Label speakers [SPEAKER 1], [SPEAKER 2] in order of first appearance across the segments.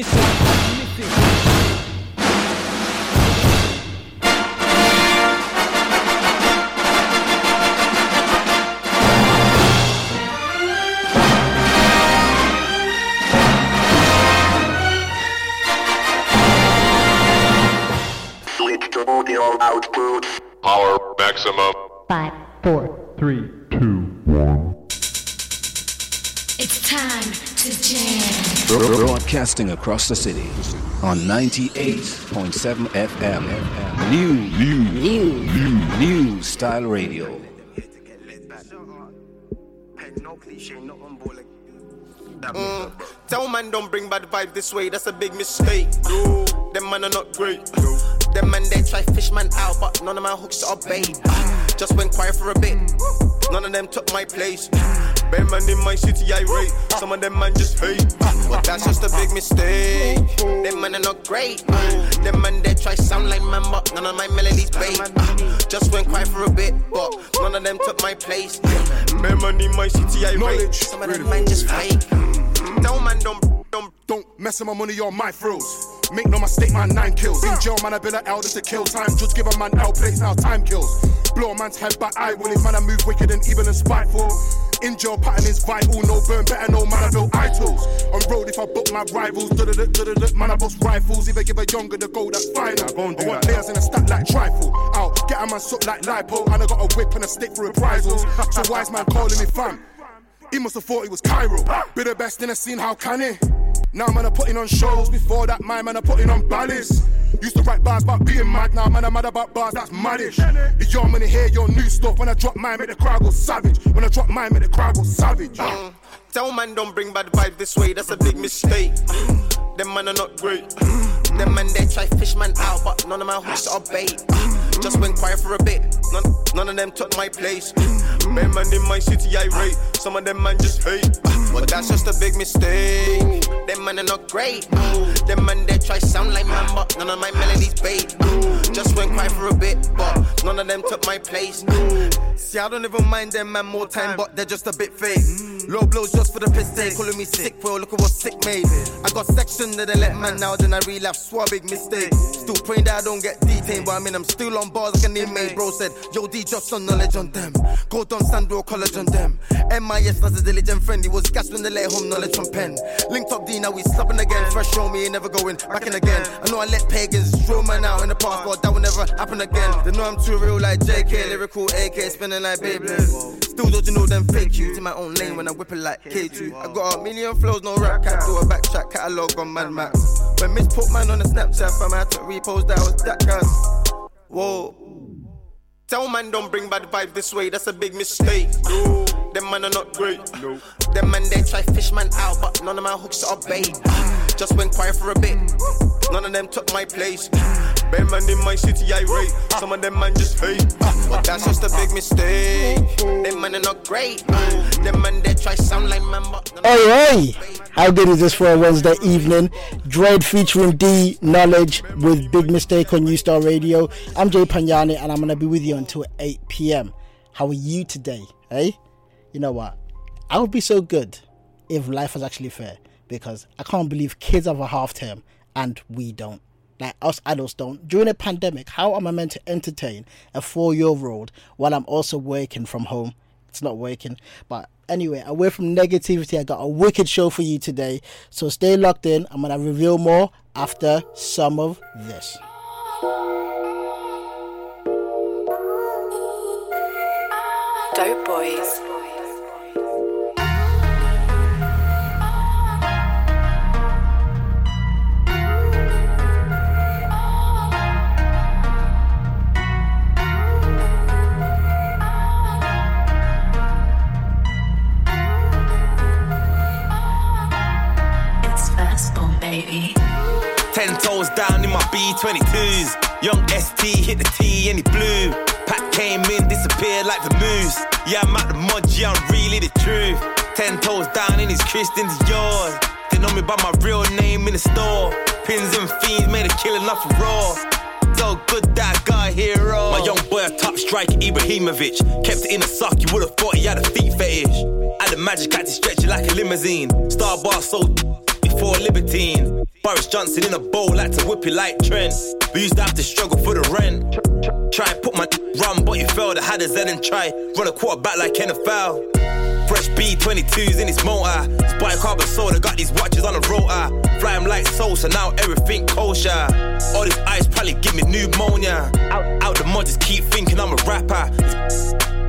[SPEAKER 1] Isso, isso.
[SPEAKER 2] Broadcasting across the city on 98.7 FM. New, new, new, new, new style radio.
[SPEAKER 3] Mm, tell man don't bring bad vibes this way, that's a big mistake. Them man are not great. Them man they try fish man out, but none of my hooks are bait. Just went quiet for a bit. None of them took my place. Bear man in my city, I rate. Some of them man just hate. But that's just a big mistake. Them man are not great. Them man they try sound like man, but none of my melodies bait. Just went quiet for a bit, but none of them took my place. Bear man in my city, I rate. Some of them man just fake. No man don't don't
[SPEAKER 4] don't mess with my money or my frills. Make no mistake, man, nine kills. In jail, man, I been an elder to kill time. Judge give a man L plates, now time kills. Blow a man's head, but I will. If man, I move wicked and evil and spiteful. In jail, pattern is vital. No burn, better no man, I build idols. On road, if I book my rivals, da da da da da man, I bust rifles. If I give a younger the goal, that's fine. I want players in a stack like trifle. Out, get a man suck like lipo. And I got a whip and a stick for reprisals. So wise man calling me fam. He must have thought he was Cairo. Be the best in the scene, how can he? Now man are putting on shows. Before that, my man are putting on ballads. Used to write bars about being mad. Now man, I'm mad about bars. That's maddish. If y'all money hear your new stuff, when I drop mine, make the crowd go savage. When I drop mine, make the crowd go savage.
[SPEAKER 3] Mm. Tell man don't bring bad vibes this way. That's a big mistake. Them man are not great. Them man they try fish man out, but none of my hooks are bait. Just went quiet for a bit. None, none of them took my place. Mm. Man, man in my city, I rate. Some of them man just hate. But that's just a big mistake. Them man are not great. Them man they try sound like man, but none of my melodies bait. Just went quiet for a bit, but none of them took my place. See, I don't even mind them man more time, but they're just a bit fake. Low blows just for the piss calling me sick, bro. Look at what sick made. I got section that they let man now, then I relapse, swore big mistake. Still praying that I don't get detained, but I mean, I'm still on bars like an inmate, bro. Said, Yo, D, just some knowledge on them. Go down Sandwell College on them. MIS as a diligent friend, he was gas when they let home knowledge from pen. Linked up D, now we slapping again. Fresh show me, ain't never going back in again. I know I let pagans throw man out in the past, but that will never happen again. Uh. They know I'm too real like JK, lyrical AK, spinning like Beyblade. Still dodging all them fake you in my own lane when I whip it like K2. I got a million flows, no rap cap, do a backtrack catalog on Mad Max. When Miss put man on the Snapchat, fam, I had to repost that was that guys. Whoa. Tell man don't bring bad vibes this way, that's a big mistake. No. Them man are not great. No. Them man they try fish man out, but none of my hooks are bait. Just went quiet for a bit. None of them took my place. Bear man in my city, I rate. Some of them man just hate. But that's just a big mistake. Them man are not great. Them man they try sound like man, but.
[SPEAKER 5] How good is this for a Wednesday evening? Ddroid featuring D Knowledge with Big Mistake on New Style Radio. I'm Jay Panyani and I'm gonna be with you until 8 p.m. How are you today? Hey, you know what? I would be so good if life was actually fair because I can't believe kids have a half term and we don't like us adults don't. During a pandemic, how am I meant to entertain a four year old while I'm also working from home? It's not working. But anyway, away from negativity, I got a wicked show for you today. So stay locked in. I'm going to reveal more after some of this.
[SPEAKER 6] Dope Boys.
[SPEAKER 7] Ten toes down in my B22s. Young ST hit the T and he blew. Pat came in, disappeared like the moose. Yeah, I'm at the mud, yeah, I'm really the truth. Ten toes down in his Christians, yours. They know me by my real name in the store. Pins and fiends made a killing off a raw. So good that guy hero. My young boy, a top striker, Ibrahimovic. Kept it in a sock, you would've thought he had a feet fetish. Had the magic, had to stretch it like a limousine. Star bar so for a libertine. Boris Johnson in a bowl, like to whip it like Trent. We used to have to struggle for the rent. Try and put my run, but you failed. I had a Z and try run a quarterback like NFL. Fresh B22s in his motor. Spy carbon soda, got these watches on the rotor. Fly him like Sosa, now everything kosher. All this ice probably give me pneumonia. Out, out the mud, just keep thinking I'm a rapper.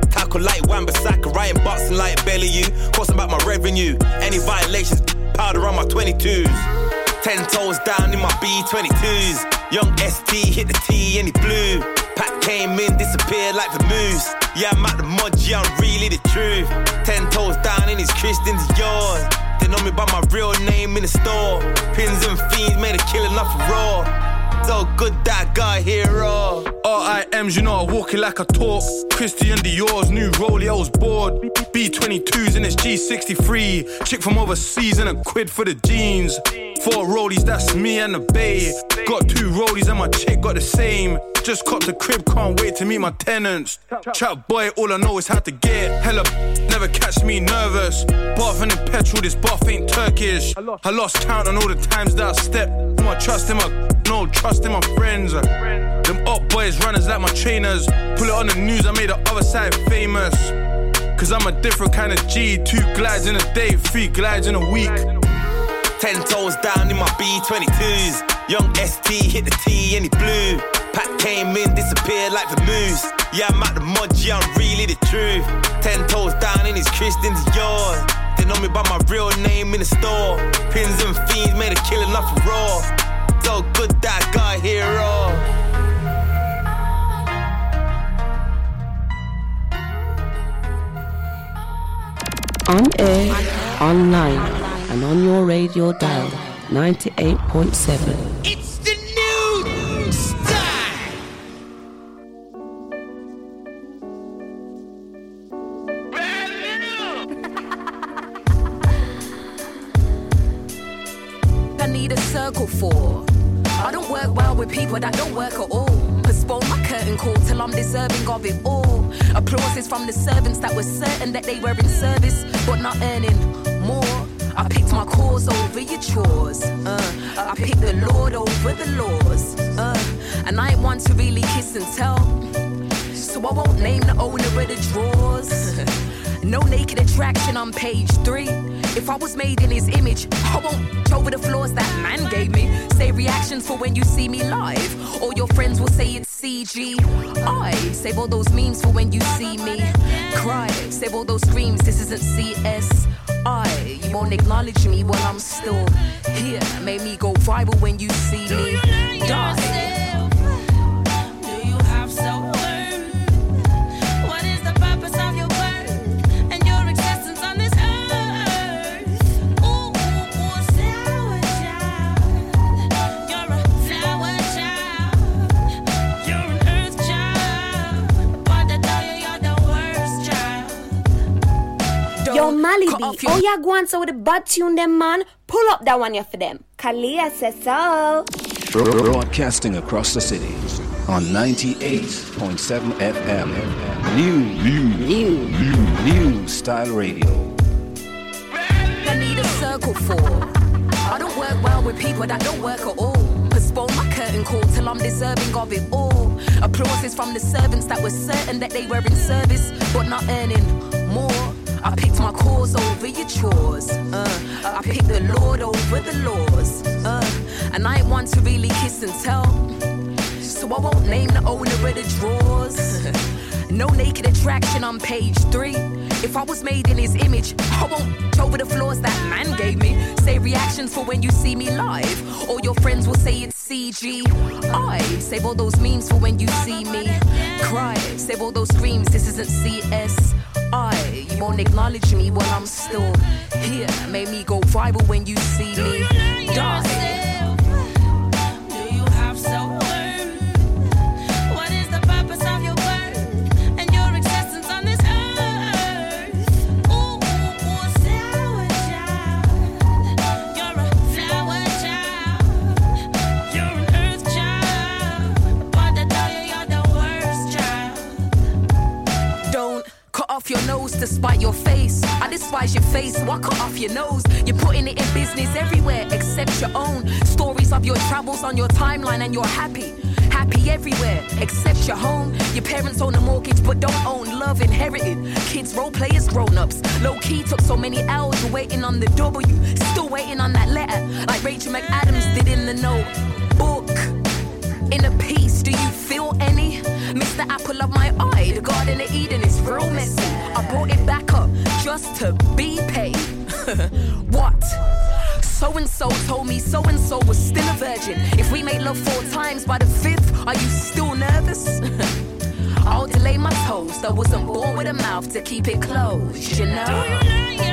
[SPEAKER 7] Tackle like Wan-Bissaka, writing boxing like Belly you. Costing about my revenue. Any violations, powder on my 22s. Ten toes down in my B22s. Young ST hit the T and he blue. Pat came in, disappeared like the moose. Yeah, I'm at the mud, yeah, I'm really the truth. Ten toes down in his Christians, yours. They know me by my real name in the store. Pins and fiends made a killing off a raw. So good that guy hero.
[SPEAKER 8] Uh, RIMs, you know I walk it like I talk. Christian Dior's new rollie, I was bored. B22s in its G63. Chick from overseas and a quid for the jeans. Four rollies, that's me and the bay. Got two rollies and my chick got the same. Just copped the crib, can't wait to meet my tenants. Trap boy, all I know is how to get. Hella never catch me nervous. Bathing in petrol, this bath ain't Turkish. I lost count on all the times that I stepped. My trust in my, no trust in my friends. Uh. Them up boys, runners like my trainers. Pull it on the news, I made the other side famous. Cause I'm a different kind of G. Two glides in a day, three glides in a week.
[SPEAKER 7] Ten toes down in my B22s. Young ST hit the T and he blue. Pat came in, disappeared like the moose. Yeah, I'm at the mud, yeah, I'm really the truth. Ten toes down in his Christians, yard. They know me by my real name in the store. Pins and fiends made a killing off a raw. So good that hero.
[SPEAKER 9] On air, online, and on your radio dial 98.7.
[SPEAKER 10] and tell. So I won't name the owner of the drawers. no naked attraction on page three. If I was made in his image, I won't over the flaws that man gave me. Say reactions for when you see me live. All your friends will say it's CG. I save all those memes for when you see me cry. Save all those screams, this isn't CS. I, you won't acknowledge me while I'm still here. Made me go viral when you see me die.
[SPEAKER 11] Mally B, oh yeah, go on so with the bad tune them man. Pull up that one here for them. Kalia says so.
[SPEAKER 2] Broadcasting across the city on 98.7 FM. New, new, new, new, new style radio.
[SPEAKER 10] I need a circle for. I don't work well with people that don't work at all. Postpone my curtain call till I'm deserving of it all. Applauses from the servants that were certain that they were in service, but not earning more. I picked my cause over your chores. Uh, I picked the Lord over the laws. Uh, and I ain't one to really kiss and tell. So I won't name the owner of the drawers. no naked attraction on page three. If I was made in his image, I won't over the flaws that man gave me. Say reactions for when you see me live. All your friends will say it's CG. I save all those memes for when you see me cry. Save all those screams, this isn't CS. I, you won't acknowledge me while I'm still here. Made me go viral when you see me die. To spite your face. I despise your face, so I cut off your nose. You're putting it in business everywhere except your own. Stories of your travels on your timeline, and you're happy. Happy everywhere except your home. Your parents own a mortgage but don't own love inherited. Kids, role players, grown ups. Low key took so many hours, you're waiting on the W. Still waiting on that letter, like Rachel McAdams did in the note. Book. In a piece, feel any? Mr. Apple of my eye, the Garden of Eden is real messy. I brought it back up just to be paid. what? So and so told me so and so was still a virgin. If we made love four times by the fifth, are you still nervous? I'll delay my toast. I wasn't born with a mouth to keep it closed, you know.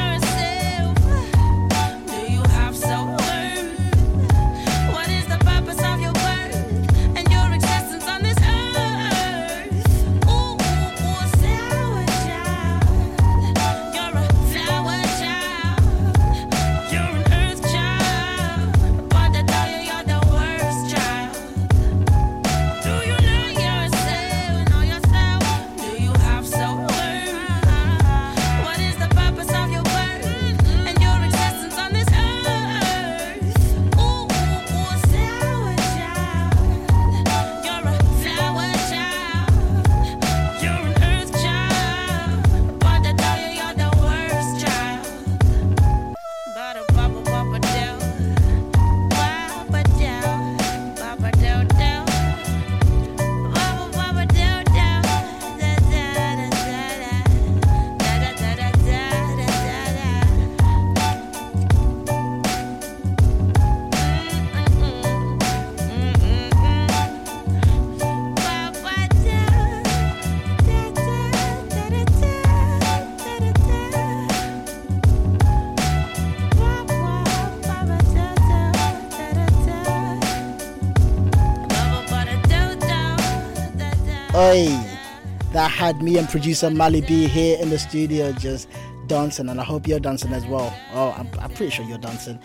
[SPEAKER 5] That had me and producer Mally B here in the studio just dancing, and I hope you're dancing as well. Oh, I'm, I'm pretty sure you're dancing.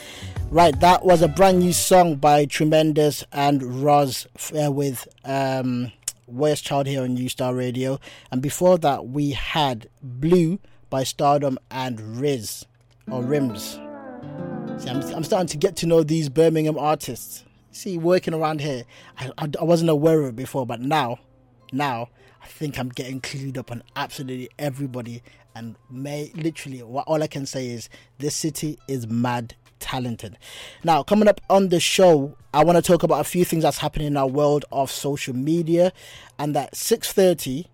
[SPEAKER 5] Right, that was a brand new song by TrueMendous and Rozzz uh, with um, Worst Child here on New Style Radio, and before that we had Blue by Stardom and Riz or Rims. See, I'm, I'm starting to get to know these Birmingham artists. See, working around here, I, I, I wasn't aware of it before, but now, now, I think I'm getting clued up on absolutely everybody. And may literally, what all I can say is this city is mad talented. Now, coming up on the show, I want to talk about a few things that's happening in our world of social media, and at 6:30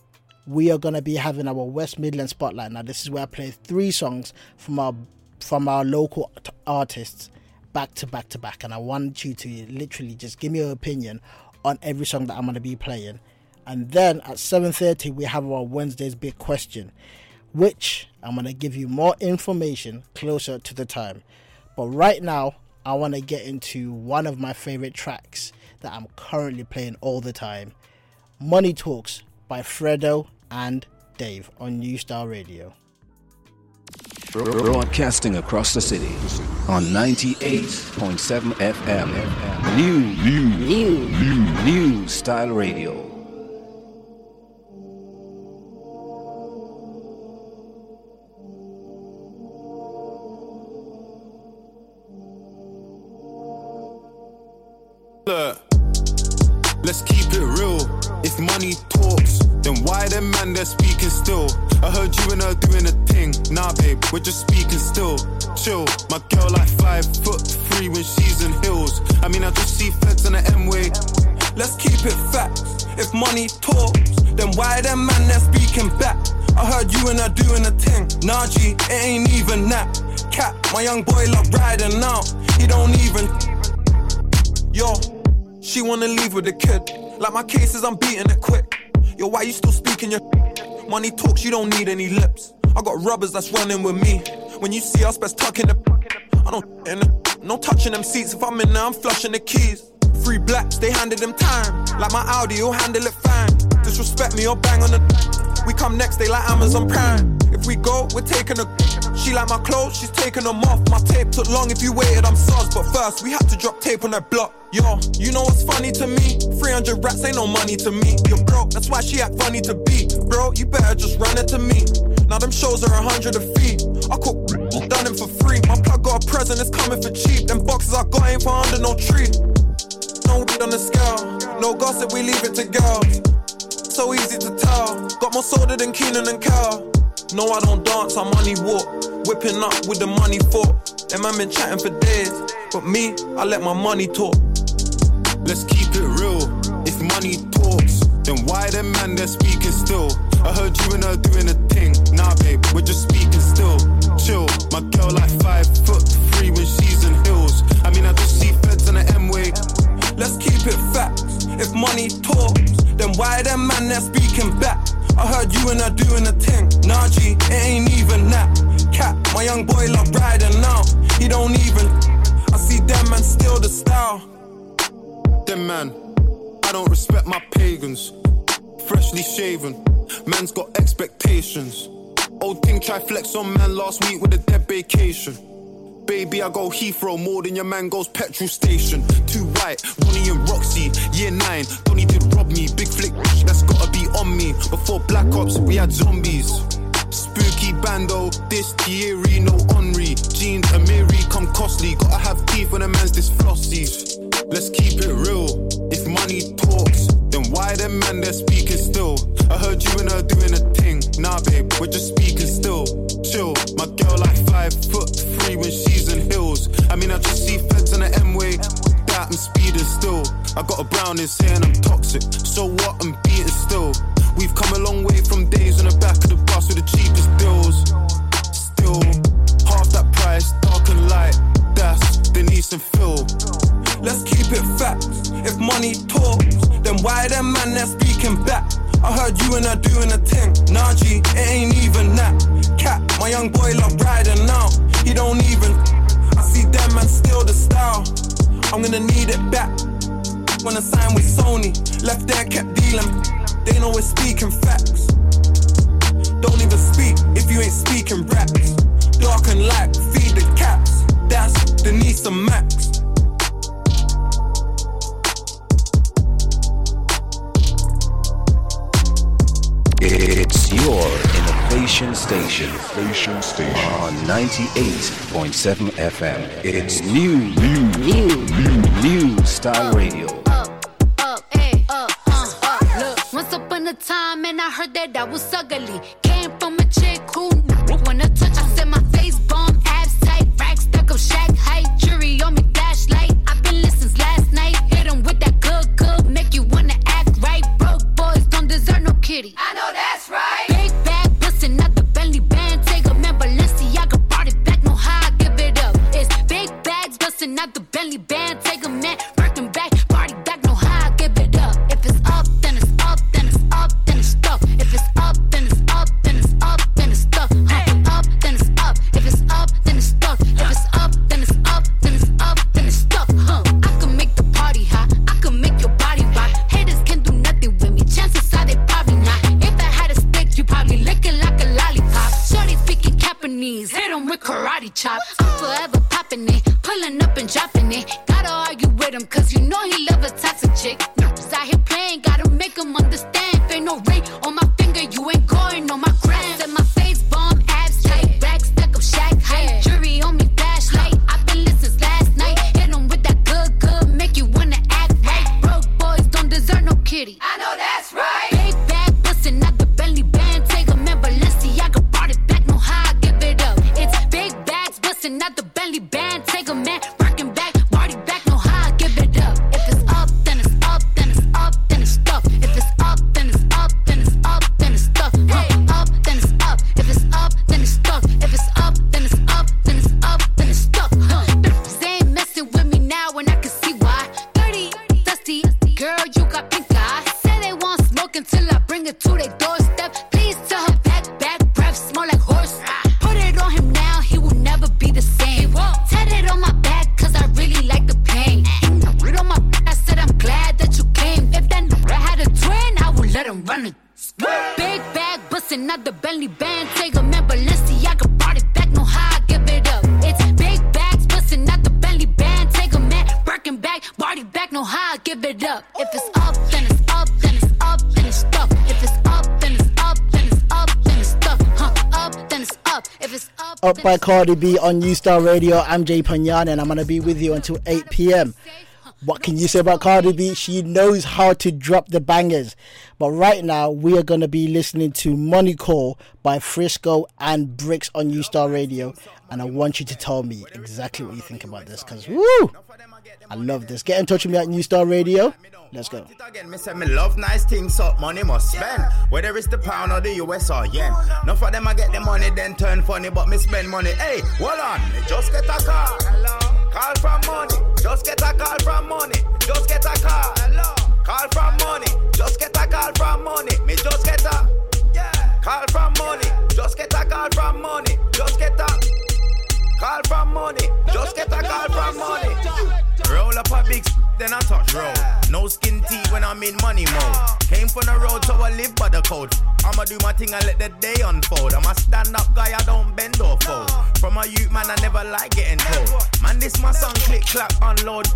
[SPEAKER 5] we are going to be having our West Midland spotlight. Now, this is where I play three songs from our from our local t- artists back to back to back, and I want you to literally just give me your opinion on every song that I'm going to be playing. And then at 7:30 we have our Wednesday's big question, which I'm going to give you more information closer to the time. But right now, I want to get into one of my favorite tracks that I'm currently playing all the time. Money Talks by Fredo and Dave on New Style Radio.
[SPEAKER 2] Broadcasting across the city on 98.7 FM. New, new, new, new, new style radio.
[SPEAKER 8] Look, let's keep it real. If money talks, then why them man they're speaking still? I heard you and her doing a thing. Nah, babe, we're just speaking still. Chill, my girl like five foot three when she's in heels. I mean, I just see feds on the M way.
[SPEAKER 12] Let's keep it facts. If money talks, then why them man they're speaking back? I heard you and her doing a thing. Nah, G, it ain't even that. Cat, my young boy love riding out. He don't even. Yo, she wanna leave with the kid. Like my cases, I'm beating it quick. Yo, why you still speaking your money talks? You don't need any lips. I got rubbers that's running with me. When you see us, best tucking the. I don't in the, no touching them seats. If I'm in there, I'm flushing the keys. Three blacks, they handed them time. Like my Audi, you'll handle it fine. Disrespect me or bang on the. We come next, they like Amazon Prime. If we go, we're taking a. She like my clothes, she's taking them off. My tape took long if you waited, I'm sus. But first, we had to drop tape on that block. Yo, you know what's funny to me? 300 rats ain't no money to me. You're broke, that's why she act funny to be. Bro, you better just run it to me. Now them shows are a hundred a fee. I cook done it for free. My plug got a present, it's coming for cheap. Them boxes I got ain't for under no tree. No weed on the scale, no gossip, we leave it to girls. So easy to tell. Got more soda than Kenan and Kel. No, I don't dance, I money walk. Whipping up with the money fork. Them man been chatting for days. But me, I let my money talk.
[SPEAKER 8] Let's keep it real. If money talks, then why them man they're speaking still? I heard you and her doing a thing. Nah, babe, we're just speaking still. Chill, my girl like five foot three when she's in heels. I mean, I just see feds on the M way.
[SPEAKER 12] Let's keep it facts. If money talks, then why them man they're speaking back? I heard you and I doing a thing. Nah, it ain't even that. Cat, my young boy love riding now. He don't even. I see them man still the style.
[SPEAKER 8] Them man, I don't respect my pagans. Freshly shaven, man's got expectations. Old thing try flex on man last week with a dead vacation. Baby, I go Heathrow more than your man goes petrol station. Too white, Ronnie and Roxy, year nine. Don't need to rob me. Big flick, that's gotta be on me. Before Black Ops, we had zombies. Spooky bando, this Thierry, no Henri. Jeans, Amiri, come costly. Gotta have teeth when a man's this flossies. Let's keep it real. If money talks, then why them man they're speaking still? I heard you and her doing a thing. Nah, babe, we're just speaking I just see feds on the M way. That I'm speeding still. I got a brown in saying I'm toxic. So what? I'm beating still. We've come a long way from days on the back of the bus with the cheapest deals. Still, half that price, dark and light. That's Denise and Phil.
[SPEAKER 12] Let's keep it facts. If money talks, then why them man they're speaking back? I heard you and I doing a thing. Nah, it ain't even that. Cat, my young boy love riding now. He don't even. Man steal the style. I'm gonna need it back. When I signed with Sony, left there, kept dealing. They know we're speaking facts. Don't even speak if you ain't speaking raps. Dark and light, feed the cats. That's Denise and Max.
[SPEAKER 2] It's your innovation station. Innovation station on 98.7 FM. It's new, new, new, new, new style radio.
[SPEAKER 13] up, ay, up, uh, up. Look, once upon a time, and I heard that I was ugly.
[SPEAKER 5] By Cardi B on New Style Radio. I'm Jay Panyana and I'm going to be with you until 8 p.m. What can you say about Cardi B? She knows how to drop the bangers. But right now, we are going to be listening to Money Call by Frisco and Brixx on New Style Radio. And I want you to tell me exactly what you think about this because, woo, I love this. Get in touch with me at New Style Radio. Let's go.
[SPEAKER 14] Again, me say me love nice things, so money must spend. Whether it's the pound or the US or yen. None for them I get the money, then turn funny, but me spend money. Hey, hold on, me just get a call. Call from money, just get a call from money. Just get a call. Call from money, just get a call from money. Me just get a call from money, just get a call from money. Just get a call from money, just get a call from money. Roll up a big then I touch road. No skin teeth when I'm in money mode. Came from the road, so I live by the code. I'ma do my thing and let the day unfold. I'm a stand up guy, I don't bend or fold. From a youth man, I never like getting told. Man, this my song, click, clap, unload.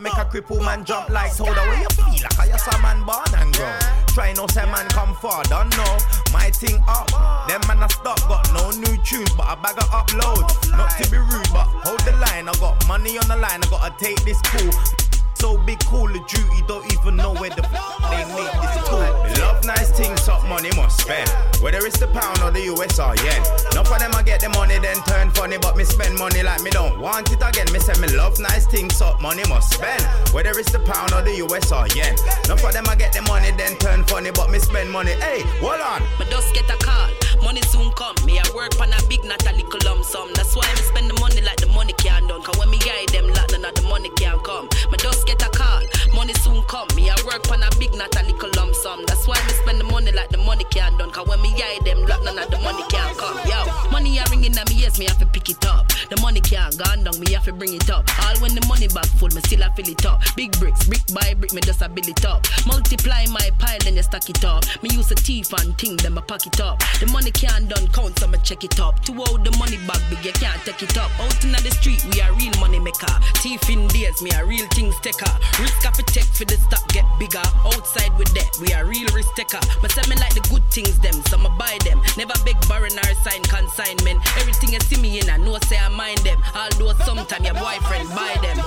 [SPEAKER 14] Make a cripple man jump like soda. Where you feel like I just a man born and grow. Try no say man come far, don't know. My thing up, them man I stop. Got no new tunes, but I bag of upload. Not to be rude, but hold the line. I got money on the line, I gotta take this cool. So big, cool of duty, don't even know where the f- they make this cool. Me love nice things, top money must spend. Whether it's the pound or the US or yen. None for them I get the money, then turn funny, but me spend money like me don't want it again. Me say me love nice things, top money must spend. Whether it's the pound or the US or yen. None for them I get the money, then turn funny, but me spend money. Hey, hold on.
[SPEAKER 15] Me just get a call, money soon come. Me I work on a big, not a little lump sum. That's why me spend the money like the money can't done. Cause when me guide them, lot none of the money can't come. Me just get a call, money soon come. Me I work on a big, not a little lump sum. That's why me spend the money like the money can't done. Cause when me guide them, lot none of the money can't come. Yo, money a ringing at me yes, me have to pick it up. The money can't gone down, me have to bring it up. All when the money bag full, me still a fill it up. Big bricks, brick by brick, me just a build it up. Multiply my pile, then you stack it up. Me use a teeth and thing, then I pack it up. The money can't done count, so me check it up. To hold the money bag big, you can't take it up. Out in the street, we are real money maker. Thief in days, me a real things taker. Risk of a take for the stock get bigger. Outside with that, we are real risk taker. Say me like the good things them, so me buy them. Never beg borrow nor sign consignment. Everything you see me in, I know say I mind them. Although sometime your boyfriend buy them.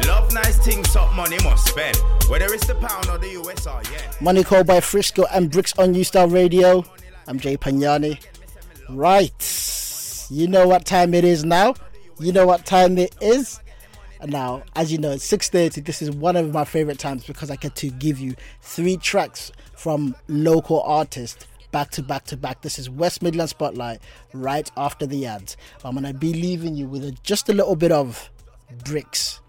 [SPEAKER 14] Love nice things, top money must spend. Whether it's the pound or the US or yen.
[SPEAKER 5] Money Call by Frisco and Brixx on New Style Radio. I'm Jay Panyani. Right. You know what time it is now. You know what time it is. Now, as you know, it's 6.30. This is one of my favorite times because I get to give you three tracks from local artists back to back to back. This is West Midland Spotlight right after the ads. I'm going to be leaving you with a, just a little bit of Brixx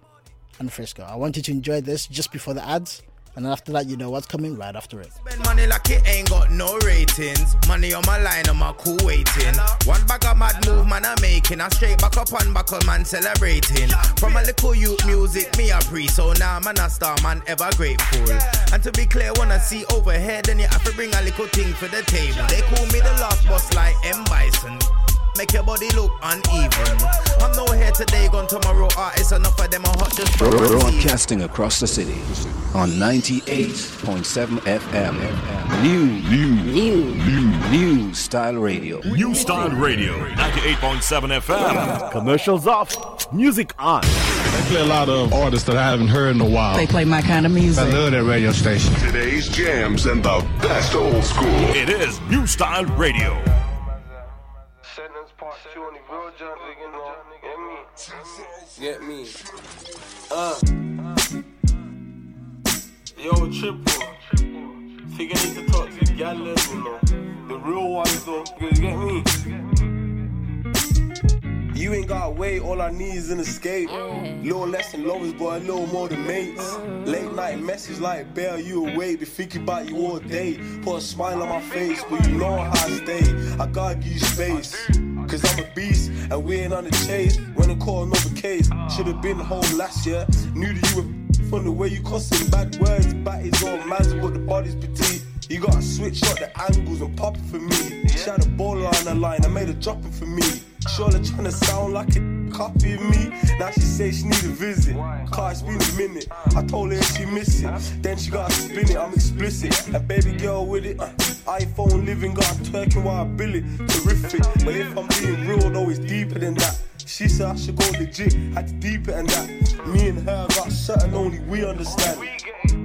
[SPEAKER 5] and Frisco. I want you to enjoy this just before the ads. And then after that, you know what's coming right after it.
[SPEAKER 14] Spend money like it ain't got no ratings. Money on my line, I'm a cool waiting. One bag of mad move, man, I'm making. I straight back up on buckle, man, celebrating. From a little youth music, me a pre. So now, man, a star, man, ever grateful. And to be clear, wanna see overhead, then you have to bring a little thing for the table. They call me the last boss like M. Bison. Make your body look uneven. I'm no here today, gone tomorrow. Ah, artists, enough of them are hot just
[SPEAKER 2] Broadcasting across the city on 98.7 FM. New, new, new, new, new style radio.
[SPEAKER 16] New Style Radio, 98.7 FM.
[SPEAKER 17] Commercials off, music on.
[SPEAKER 18] They play a lot of artists that I haven't heard in a while.
[SPEAKER 19] They play my kind of music.
[SPEAKER 18] I love that radio station.
[SPEAKER 20] Today's jams and the best old school.
[SPEAKER 16] It is New Style Radio.
[SPEAKER 21] Get me. Uh. Yo, triple. Think I need to talk to the gal, you know. The real ones, though. You get me? You ain't gotta wait, all I need is an escape. Little less than lovers, but a little more than mates. Late night message like Bell, you away, be thinking about you all day. Put a smile on my face, but you know how I stay. I gotta give you space. Cause I'm a beast and we ain't on the chase. When I call another case, should've been home last year. Knew that you were from the way you cussing bad words. Batty's all man's but the body's petite. You gotta switch up the angles and pop it for me. She had a baller on the line, I made a drop it for me. Surely tryna sound like a copy of me. Now she say she need a visit. Car, it's been a minute. I told her she miss it, then she gotta spin it. I'm explicit. A baby girl with it. Uh, iPhone living, got twerking while I bill it. Terrific. But if I'm being real, though, it's deeper than that. She said I should go legit, had to deep it and that. Me and her got certain only we understand.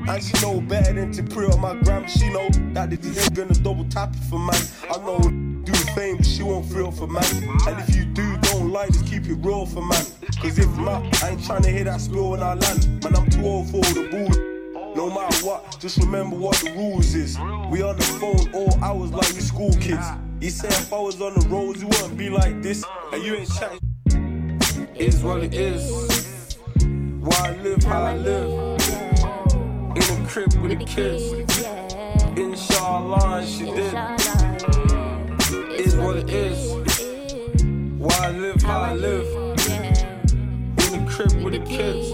[SPEAKER 21] And she know better than to pray on my gram. She know that the DJ gonna double tap it for man. I know do the fame, but she won't feel for man. And if you do, don't lie, just keep it real for man. Cause if not, I ain't trying to hear that spill when I land. Man, I'm too old for the bull. No matter what, just remember what the rules is. We on the phone all hours like we school kids. He said if I was on the roads, you wouldn't be like this. And you ain't chatting. Is what it is. Why I live how I live. In a crib with the kids. Inshallah, she did. Is it is. Why I live how I live. In the crib with the kids.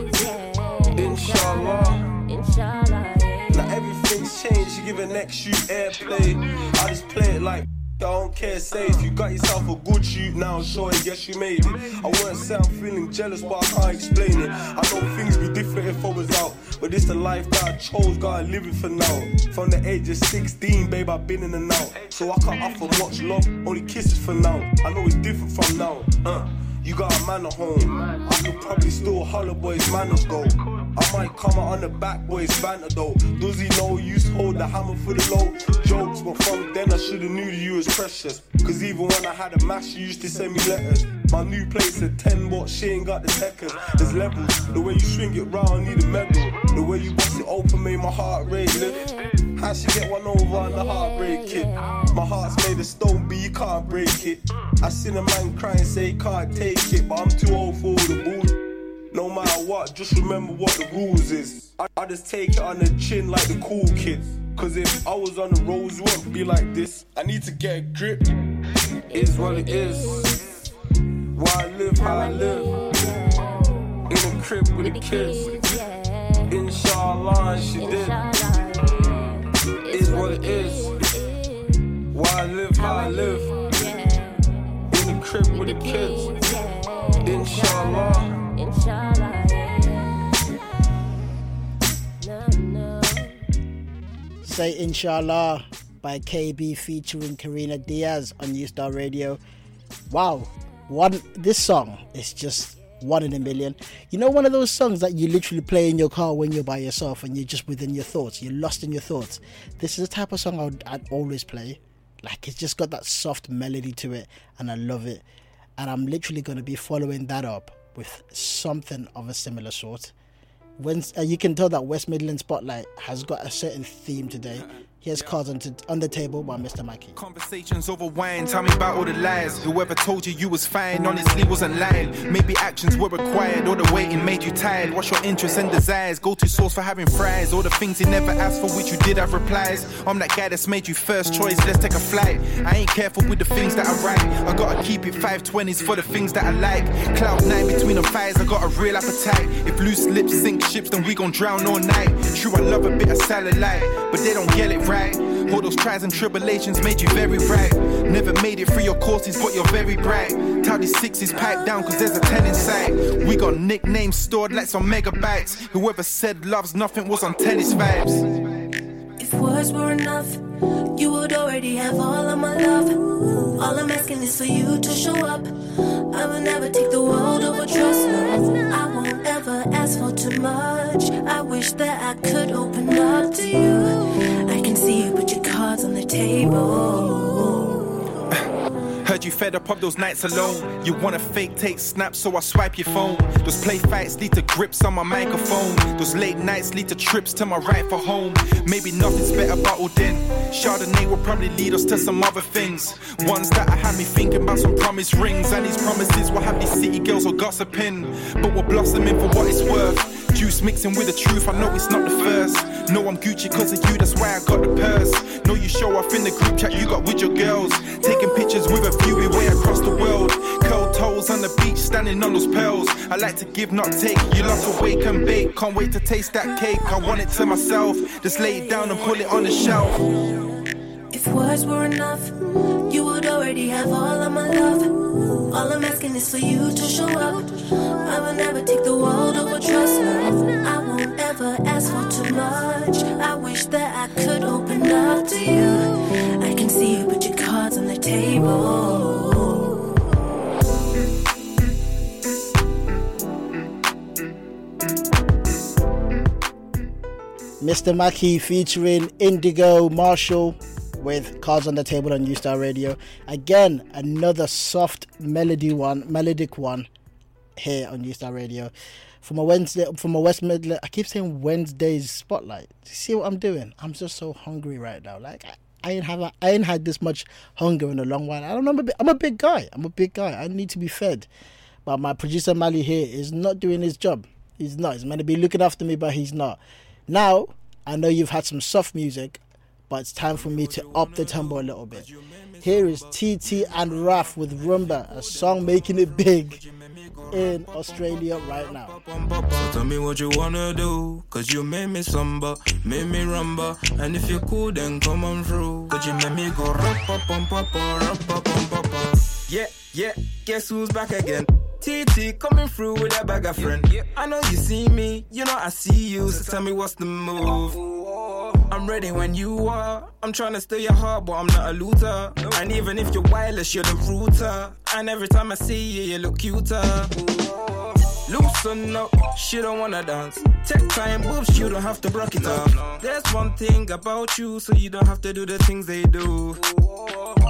[SPEAKER 21] Inshallah. Inshallah. Now everything's changed, you give it next shoot airplay. I just play it like don't care, say if you got yourself a good shoot now, sure, guess you made it. I won't say I'm feeling jealous, but I can't explain it. I know things be different if I was out, but this the life that I chose, gotta live it for now. From the age of 16, babe, I've been in and out, so I can't offer much love, only kisses for now. I know it's different from now. Uh. You got a man at home. I could probably still holler boys manners go. I might come out on the back boys banter though. Does he know you hold the hammer for the low? Jokes, but from then I should've knew that you was precious. Cause even when I had a mash, you used to send me letters. My new place at 10, but she ain't got the techers. There's levels. The way you swing it round, need a medal. The way you bust it open made my heart rate lift. How she get one over on the heartbreak kid? My heart's made of stone, but you can't break it. I seen a man cry and say he can't take it, but I'm too old for the bull. No matter what, just remember what the rules is. I, I just take it on the chin like the cool kids. Cause if I was on the roads, it wouldn't be like this. I need to get a grip. Is what it is. Why I live how I live. In a crib with the kids. Inshallah, she did. What it is. Why I live how I live. In the crib with the kids. Inshallah.
[SPEAKER 5] Say Inshallah by KB featuring Karina Diaz on New Style Radio. Wow, one this song is just one in a million. You know, one of those songs that you literally play in your car when you're by yourself and you're just within your thoughts, you're lost in your thoughts. This is the type of song I'd, I'd always play. Like, it's just got that soft melody to it, and I love it. And I'm literally going to be following that up with something of a similar sort. When uh, you can tell that West Midland Spotlight has got a certain theme today. Here's cards on, to, on the table by Mr. Mackey.
[SPEAKER 12] Conversations over wine, tell me about all the lies. Whoever told you you was fine, honestly wasn't lying. Maybe actions were required, or the waiting made you tired. What's your interests and desires? Go to source for having fries. All the things you never asked for, which you did have replies. I'm that guy that's made you first choice, let's take a flight. I ain't careful with the things that I write. I gotta keep it 520s for the things that I like. Cloud nine between the thighs, I got a real appetite. If loose lips sink ships, then we gon' drown all night. True, I love a bit of salad light, but they don't get it right. All those trials and tribulations made you very bright. Never made it through your courses, but you're very bright. Tell these sixes pipe down, cause there's a 10 in sight. We got nicknames stored like some megabytes. Whoever said love's nothing was on tennis vibes.
[SPEAKER 22] If words were enough, you would already have all of my love. All I'm asking is for you to show up. I will never take the world over trust. No, I won't ever ask for too much. I wish that I could open up to you. See you put your cards on the table.
[SPEAKER 12] Heard you fed up of those nights alone. You wanna fake take snaps, so I swipe your phone. Those play fights lead to grips on my microphone. Those late nights lead to trips to my right for home. Maybe nothing's better bottled oh, in. Chardonnay will probably lead us to some other things. Ones that I had me thinking about some promise rings. And these promises will have these city girls all gossiping. But we're blossoming for what it's worth. Juice mixing with the truth, I know it's not the first. No, I'm Gucci cause of you, that's why I got the purse. Know you show off in the group chat you got with your girls. Taking pictures with a view way across the world. Curl toes on the beach, standing on those pearls. I like to give, not take. You love to wake and bake. Can't wait to taste that cake. I want it to myself. Just lay it down and put it on the shelf.
[SPEAKER 22] If words were enough, you would already have all of my love. All I'm asking is for you to show up. I will never take the world over trust. me. I won't ever ask for too much. I wish that I could open up to you table.
[SPEAKER 5] Mr. Mackey featuring Indigo Marshall with Cards on the Table on Star Radio. Again, another soft melody one, melodic one here on Star Radio. From a Wednesday, from a West Midland, I keep saying Wednesday's spotlight. See what I'm doing? I'm just so hungry right now. Like I, I ain't have, a, I ain't had this much hunger in a long while. I don't know. I'm a, I'm a big guy. I'm a big guy. I need to be fed. But my producer Mally here is not doing his job. He's not. He's meant to be looking after me, but he's not. Now I know you've had some soft music, but it's time for me to up the tempo a little bit. Here is TT and Raf with Rumba, a song making it big in Australia right now.
[SPEAKER 23] So tell me what you wanna do, cause you made me samba, made me rumba. And if you're cool, then come on through. Cause you made me go rappa pum papa, rappa pum papa.
[SPEAKER 24] Yeah, yeah, guess who's back again? TT coming through with a bag of friend. I know you see me, you know I see you, so tell me what's the move. I'm ready when you are. I'm trying to steal your heart, but I'm not a loser. And even if you're wireless, you're the router. And every time I see you, you look cuter. Loosen up, she don't wanna dance. Take time, boobs, you don't have to broke it up. There's one thing about you, so you don't have to do the things they do.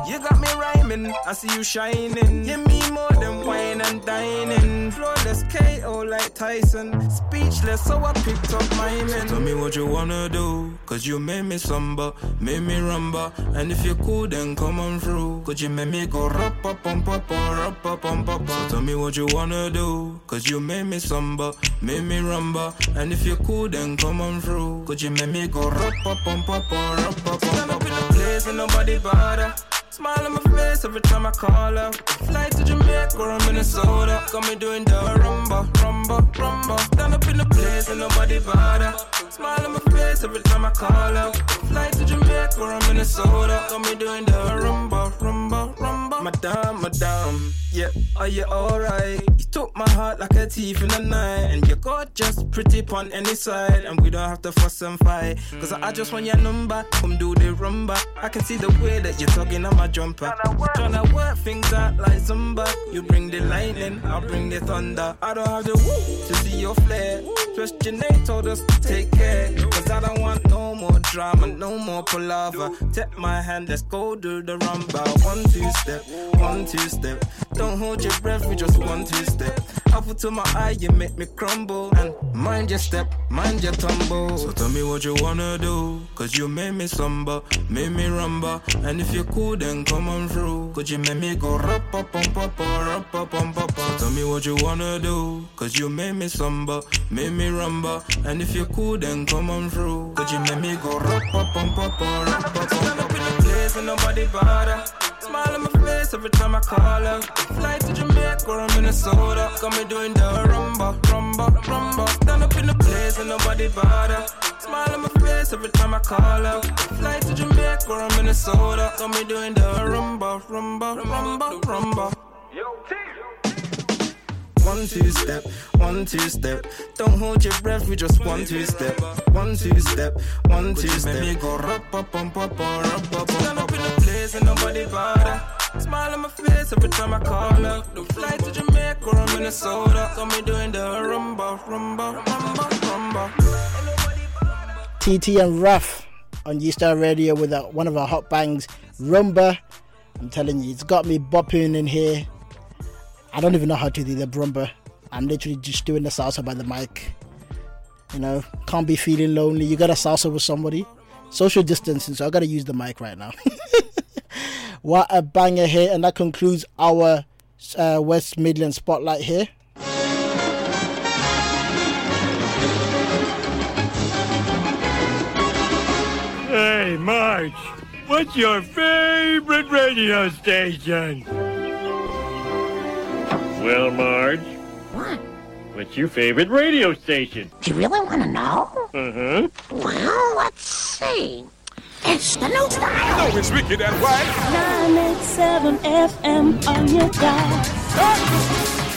[SPEAKER 24] You got me rhyming, I see you shining. Give me more than wine and dining. Flawless KO like Tyson. Speechless, so I picked up my men.
[SPEAKER 23] So tell me what you wanna do, cause you made me samba, made me rumba. And if you're cool, then come on through. Cause you made me go rappa pum rap rappa pum papa. So tell me what you wanna do, cause you made me samba, made me rumba. And if you're cool, then come on through. Cause you made me go rappa pum papa, rappa pum
[SPEAKER 24] Stand up in the place and nobody bother. Smile on my face every time I call her. Fly to Jamaica or Minnesota. Got me doing the rumba, rumba, rumba. Stand up in the place and nobody bother. Smile on my face every time I call her. Fly to Jamaica or Minnesota. Got me doing the rumba, rumba, rumba. Madame, madame, yeah, are you alright? You took my heart like a thief in the night. And you got just pretty on any side. And we don't have to fuss and fight. Cause I just want your number. Come do the rumba. I can see the way that you're talking on my jumper. Tryna work things out like Zumba. You bring the lightning, I'll bring the thunder. I don't have the woo to see your flare. Just Janae told us to take care. Cause I don't want no more drama, no more palaver. Take my hand, let's go do the rumba. One, two step, one, two step. Don't hold your breath, we just one, two step. Apple to my eye, you make me crumble. And mind your step, mind your tumble.
[SPEAKER 23] So tell me what you wanna do, cause you made me samba, made me rumba. And if you're cool, then come on through. Cause you made me go rappa pum papa, rappa pum papa. So tell me what you wanna do, cause you made me samba, made me rumba. And if you're cool, then come on through. Cause you made me go rappa pum papa, rappa pum
[SPEAKER 24] Stand up in the place and nobody bother. Smile on my face every time I call her. Fly to Jamaica or Minnesota. Got me doing the rumba, rumba, rumba. Stand up in the place and nobody bother. Smile on my face every time I call her. Fly to Jamaica or Minnesota. Got me doing the rumba, rumba, rumba, rumba. One two step, one two step. Don't hold your breath, we just one two step. One two step, one two step. Make me go rappa pum papa, rappa pum Stand up in the place and nobody bother. Smile on my face every time I call her. Fly to Jamaica or Minnesota. Got me doing the rumba, rumba, rumba, rumba.
[SPEAKER 5] TT and Ruff on New Style Radio with a, one of our hot bangs, Rumba. I'm telling you, it's got me bopping in here. I don't even know how to do the rumba. I'm literally just doing the salsa by the mic. You know, can't be feeling lonely. You got to salsa with somebody. Social distancing, so I got to use the mic right now. what a banger here, and that concludes our uh, West Midland spotlight here.
[SPEAKER 19] Hey, Marge, what's your favorite radio station? Well, Marge.
[SPEAKER 25] What?
[SPEAKER 19] What's your favorite radio station?
[SPEAKER 25] Do you really want to know?
[SPEAKER 19] Uh-huh.
[SPEAKER 25] Well, let's see. It's the new style.
[SPEAKER 26] No, it's wicked and white.
[SPEAKER 27] 987 FM on your dial.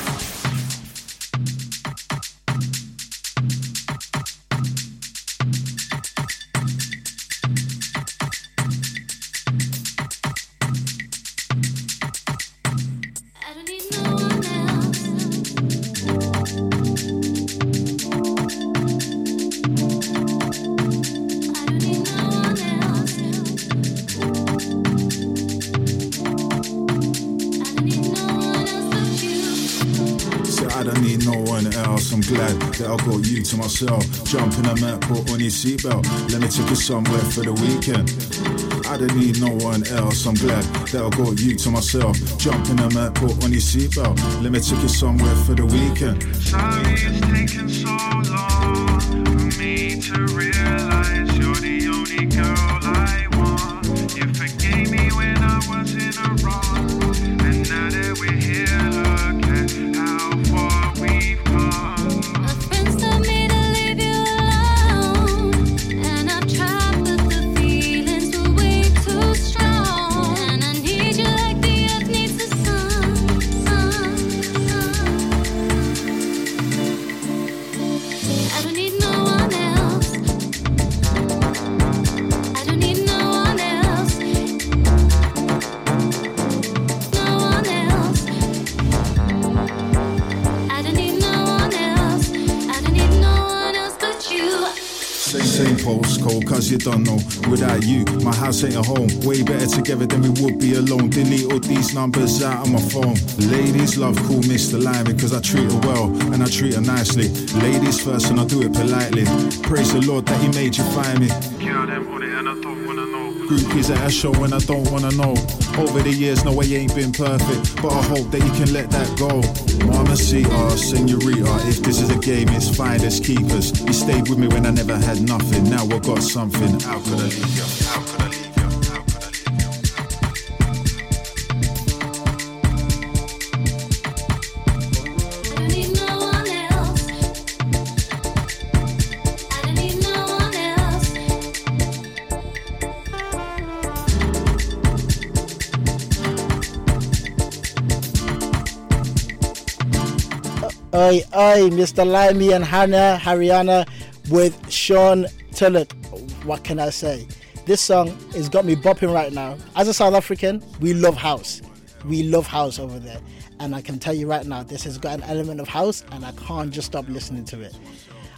[SPEAKER 28] Glad that I got you to myself. Jump in a mat, put on your seatbelt. Let me take you somewhere for the weekend. I don't need no one else. I'm glad that I got you to myself. Jump in a mat, put on your seatbelt. Let me take you somewhere for the weekend.
[SPEAKER 29] Sorry it's taken so long for me to realize you're the only girl I want. You forgave me when I was in a wrong,
[SPEAKER 27] you don't
[SPEAKER 28] know. Without you, my house ain't a home. Way better together than we would be alone. Delete all these numbers out on my phone. Ladies love call Mr. Line because I treat her well and I treat her nicely. Ladies first and I do it politely. Praise the Lord that He made you find me.
[SPEAKER 29] Kill them on it, and I don't wanna know.
[SPEAKER 28] Groupies at a show and I don't wanna know. Over the years, no, I ain't been perfect, but I hope that you can let that go. Mama, see, senorita, if this is a game, it's fine, let's keep us. You stayed with me when I never had nothing, now I got something. How could I leave you?
[SPEAKER 5] Oi, oi, Mr. Limey and Hannah Hariana with Sean Tillett. What can I say? This song has got me bopping right now. As a South African, we love house. We love house over there. And I can tell you right now, this has got an element of house, and I can't just stop listening to it.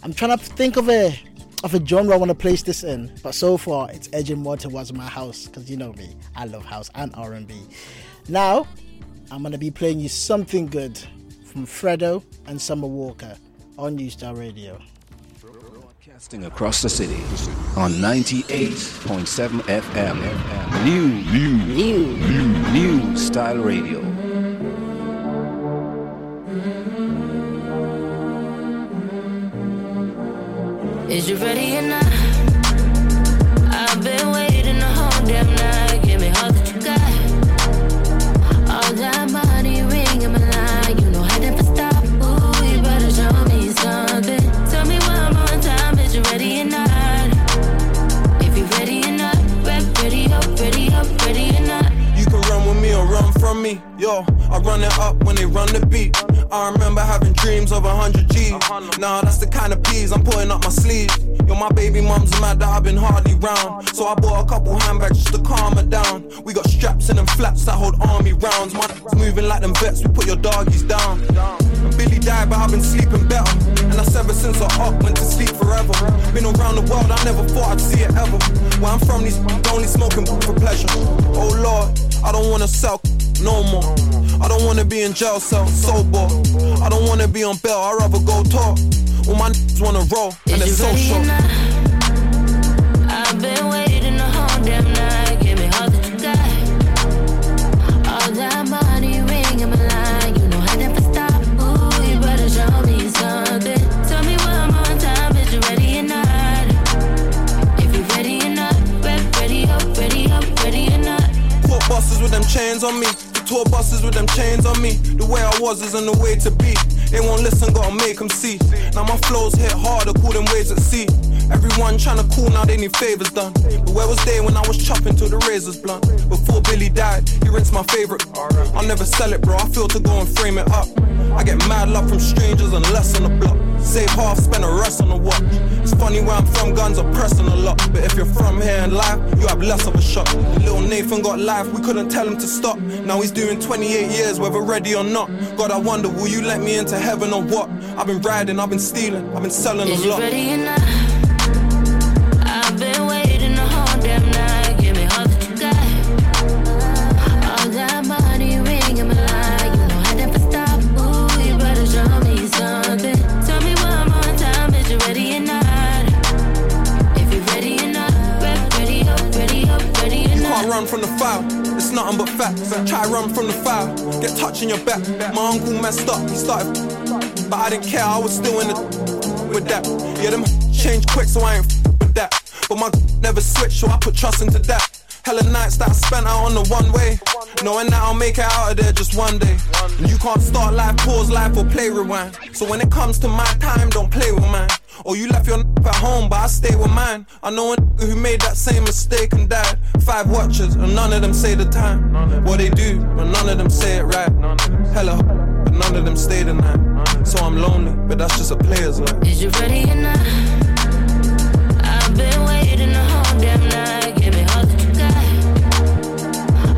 [SPEAKER 5] I'm trying to think of a of a genre I want to place this in, but so far it's edging more towards my house because you know me, I love house and R&B. Now, I'm gonna be playing you something good from Fredo and Summer Walker on New Style Radio.
[SPEAKER 2] Broadcasting across the city on 98.7 FM. New, new, new, new, new style radio.
[SPEAKER 30] Is you ready or not? Me.
[SPEAKER 12] Yo, I run it up when they run the beat. I remember having dreams of hundred G's. Nah, that's the kind of peas I'm putting up my sleeve. Yo, my baby mom's mad that I've been hardly round. So I bought a couple handbags just to calm her down. We got straps in them flaps that hold army rounds. My moving like them vets, we put your doggies down. And Billy died, but I've been sleeping better. And that's ever since I up, went to sleep forever. Been around the world, I never thought I'd see it ever. Where I'm from, these only smoking for pleasure. Oh Lord, I don't wanna sell no more. I don't wanna be in jail cell sober. I don't wanna be on bail, I'd rather go talk. All my niggas wanna roll, and
[SPEAKER 30] Is
[SPEAKER 12] it's so short.
[SPEAKER 30] I've been waiting the whole damn night. Give me all that you got. All that money ringing my line. You know I never stop. Ooh, you better show me something. Tell me one more time. Is you ready or not? If you ready or not, ready up, ready up, ready or not.
[SPEAKER 12] With them chains on me. Tour buses with them chains on me. The way I was isn't the way to be. They won't listen, gotta make them see. Now my flows hit harder, call them waves at sea. Everyone tryna cool, now they need favors done. But where was they when I was chopping till the razors blunt? Before Billy died, he rinsed my favorite. I'll never sell it, bro. I feel to go and frame it up. I get mad love from strangers and less on the block. Save half, spend the rest on the watch. It's funny where I'm from, guns are pressing a lot. But if you're from here and life, you have less of a shot. Little Nathan got life, we couldn't tell him to stop. Now he's doing 28 years, whether ready or not. God, I wonder, will you let me into heaven or what? I've been riding, I've been stealing, I've been selling
[SPEAKER 30] Is
[SPEAKER 12] a
[SPEAKER 30] you
[SPEAKER 12] lot.
[SPEAKER 30] ready or
[SPEAKER 12] from the file. It's nothing but facts. Try run from the file. Get touch in your back. My uncle messed up. He started, but I didn't care. I was still in the with that. Yeah, them change quick, so I ain't with that. But my never switch, so I put trust into that. Hella nights that I spent out on the one way. Knowing that I'll make it out of there just one day. And you can't start life, pause life, or play rewind. So when it comes to my time, don't play with mine. Or you left your n- at home, but I stay with mine. I know a n- who made that same mistake and died. Five watchers, and none of them say the time. What they do, but none of them say it right. Hella, but none of them stay the night. So I'm lonely, but that's just a player's life.
[SPEAKER 30] Is you ready or not? I've been waiting the whole damn night. Give me all that you got.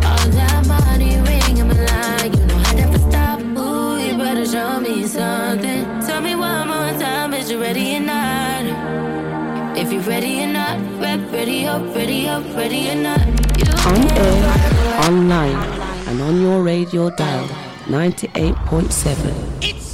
[SPEAKER 30] All that money ring in my line. You know I never stop. Ooh, you better show me something. Ready or not? If you're ready or not, rep, ready up, ready up, ready or not.
[SPEAKER 31] On air, online, and on your radio dial 98.7.
[SPEAKER 27] It's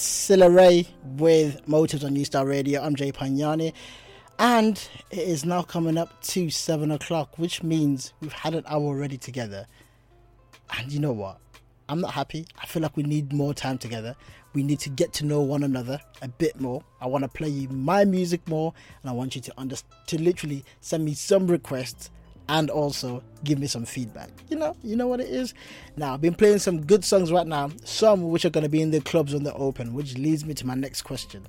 [SPEAKER 5] and that's Cilla Raie with Motives on New Style Radio. I'm Jay Panyani, and it is now coming up to seven o'clock, which means we've had an hour already together. And you know what? I'm not happy. I feel like we need more time together. We need to get to know one another a bit more. I want to play you my music more, and I want you to under- to literally send me some requests and also give me some feedback. You know, you know what it is. Now I've been playing some good songs right now, some which are going to be in the clubs when they're open, which leads me to my next question.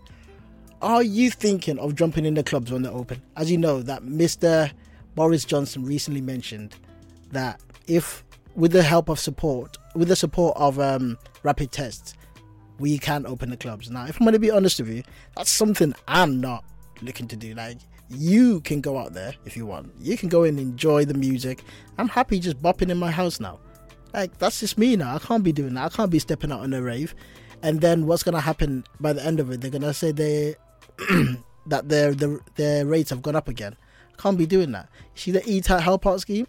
[SPEAKER 5] Are you thinking of jumping in the clubs when they're open? As you know, that Mr. Boris Johnson recently mentioned that if, with the help of support, with the support of um, rapid tests, we can open the clubs. Now, if I'm going to be honest with you, that's something I'm not looking to do. Like, you can go out there if you want. You can go and enjoy the music. I'm happy just bopping in my house now. Like, that's just me now. I can't be doing that. I can't be stepping out on a rave. And then what's to happen by the end of it? They're to say they that their, their their rates have gone up again. I can't be doing that. See the E-Type help out scheme?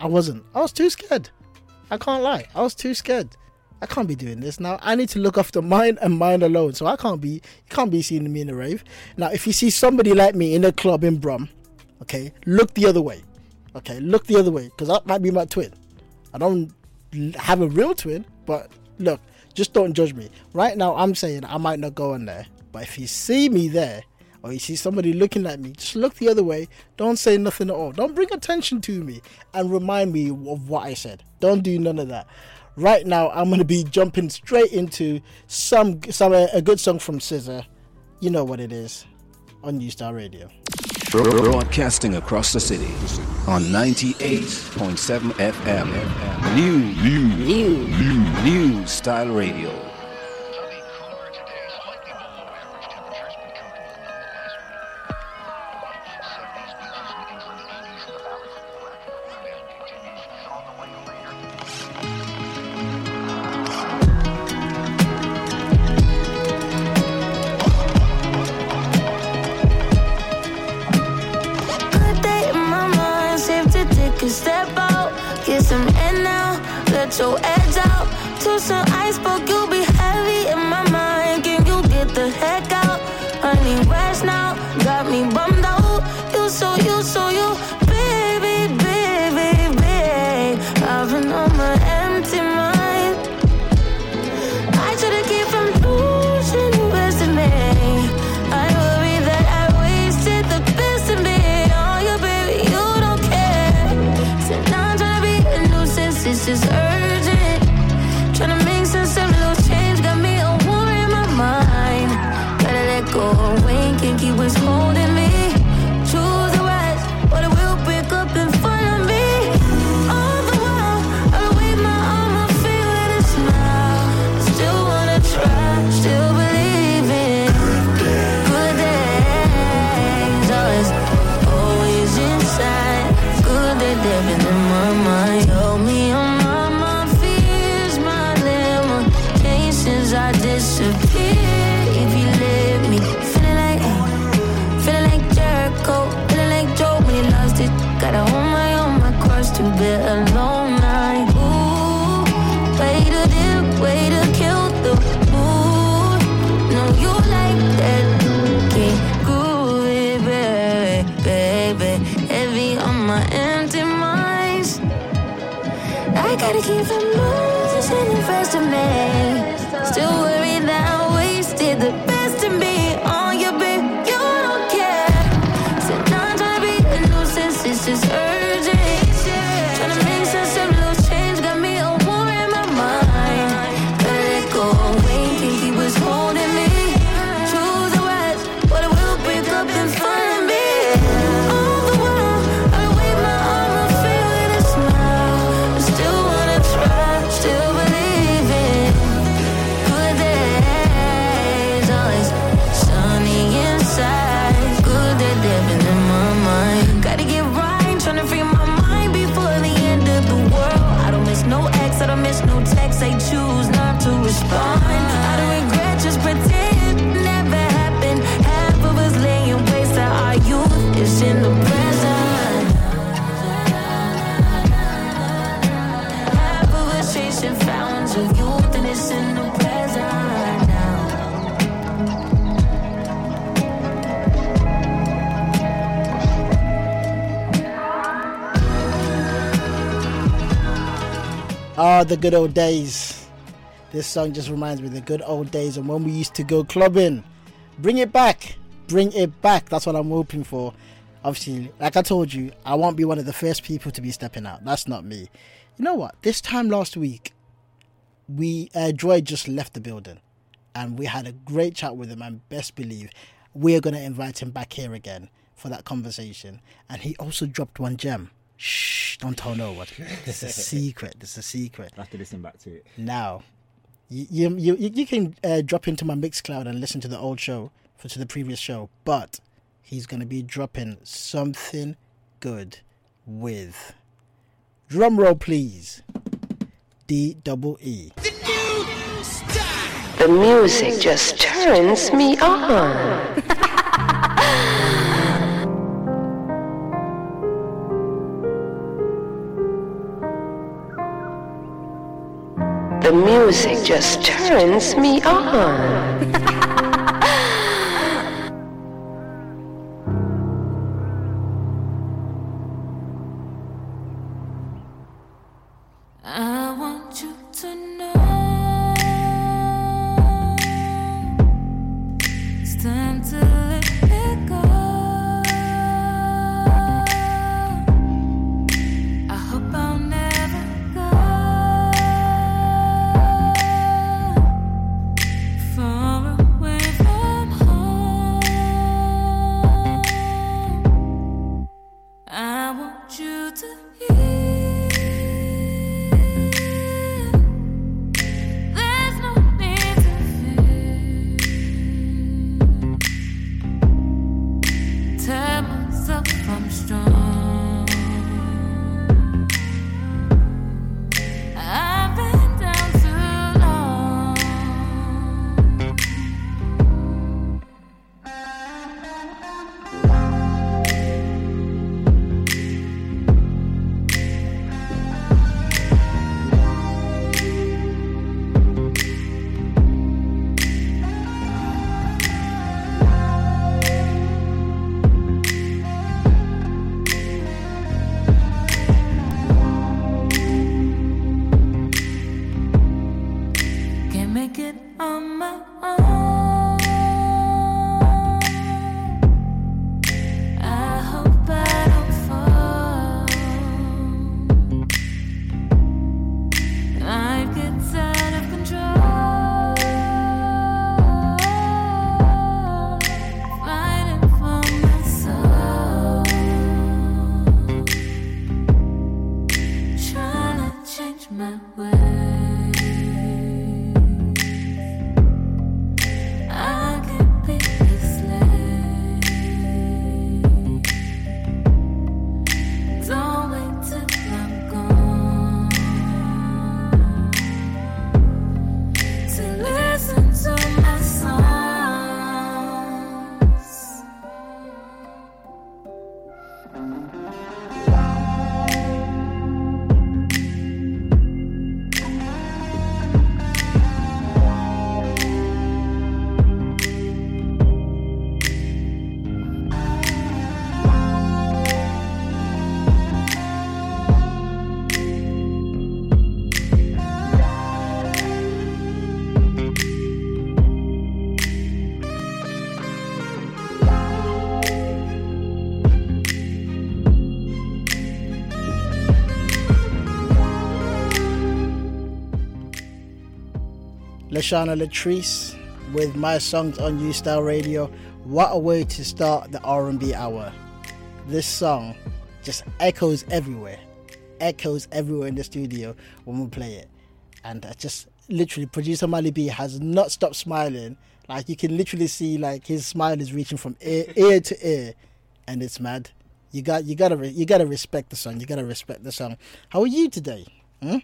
[SPEAKER 5] I wasn't. I was too scared. I can't lie. I was too scared. I can't be doing this now. I need to look after mine and mine alone. So I can't be, you can't be seeing me in a rave. Now, if you see somebody like me in a club in Brum, okay, look the other way. Okay, look the other way because that might be my twin. I don't have a real twin, but look, just don't judge me. Right now, I'm saying I might not go on there, but if you see me there or you see somebody looking at me, just look the other way. Don't say nothing at all. Don't bring attention to me and remind me of what I said. Don't do none of that. Right now, I'm gonna be jumping straight into some some a good song from SZA. You know what it is on New Style Radio.
[SPEAKER 2] Broadcasting across the city on 98.7 FM. New, new, new, new, new style radio.
[SPEAKER 30] Let your edge out. To some iceberg, you'll be good
[SPEAKER 5] old days. This song just reminds me of the good old days and when we used to go clubbing. Bring it back. Bring it back. That's what I'm hoping for. Obviously, like I told you, I won't be one of the first people to be stepping out. That's not me. You know what? This time last week, we uh, Joy just left the building, and we had a great chat with him. And best believe, we're gonna invite him back here again for that conversation. And he also dropped one gem. Shh! Don't tell no one. This is a secret. This is a secret.
[SPEAKER 32] I have to listen back to it.
[SPEAKER 5] Now, you you you, you can uh, drop into my Mixcloud and listen to the old show for to the previous show, but he's gonna be dropping something good with drum roll, please. D double E.
[SPEAKER 31] The music just turns me on.
[SPEAKER 30] music just turns me on.
[SPEAKER 32] La
[SPEAKER 5] Shana Latrice with my songs on New Style Radio. What a way to start the R&B hour. This song just echoes everywhere. Echoes everywhere in the studio when we play it. And I just literally producer Mally B has not stopped smiling. Like you can literally see like his smile is reaching from ear, ear to ear and it's mad. You got you gotta you gotta respect the song. You gotta respect the song. How are you today? Hmm?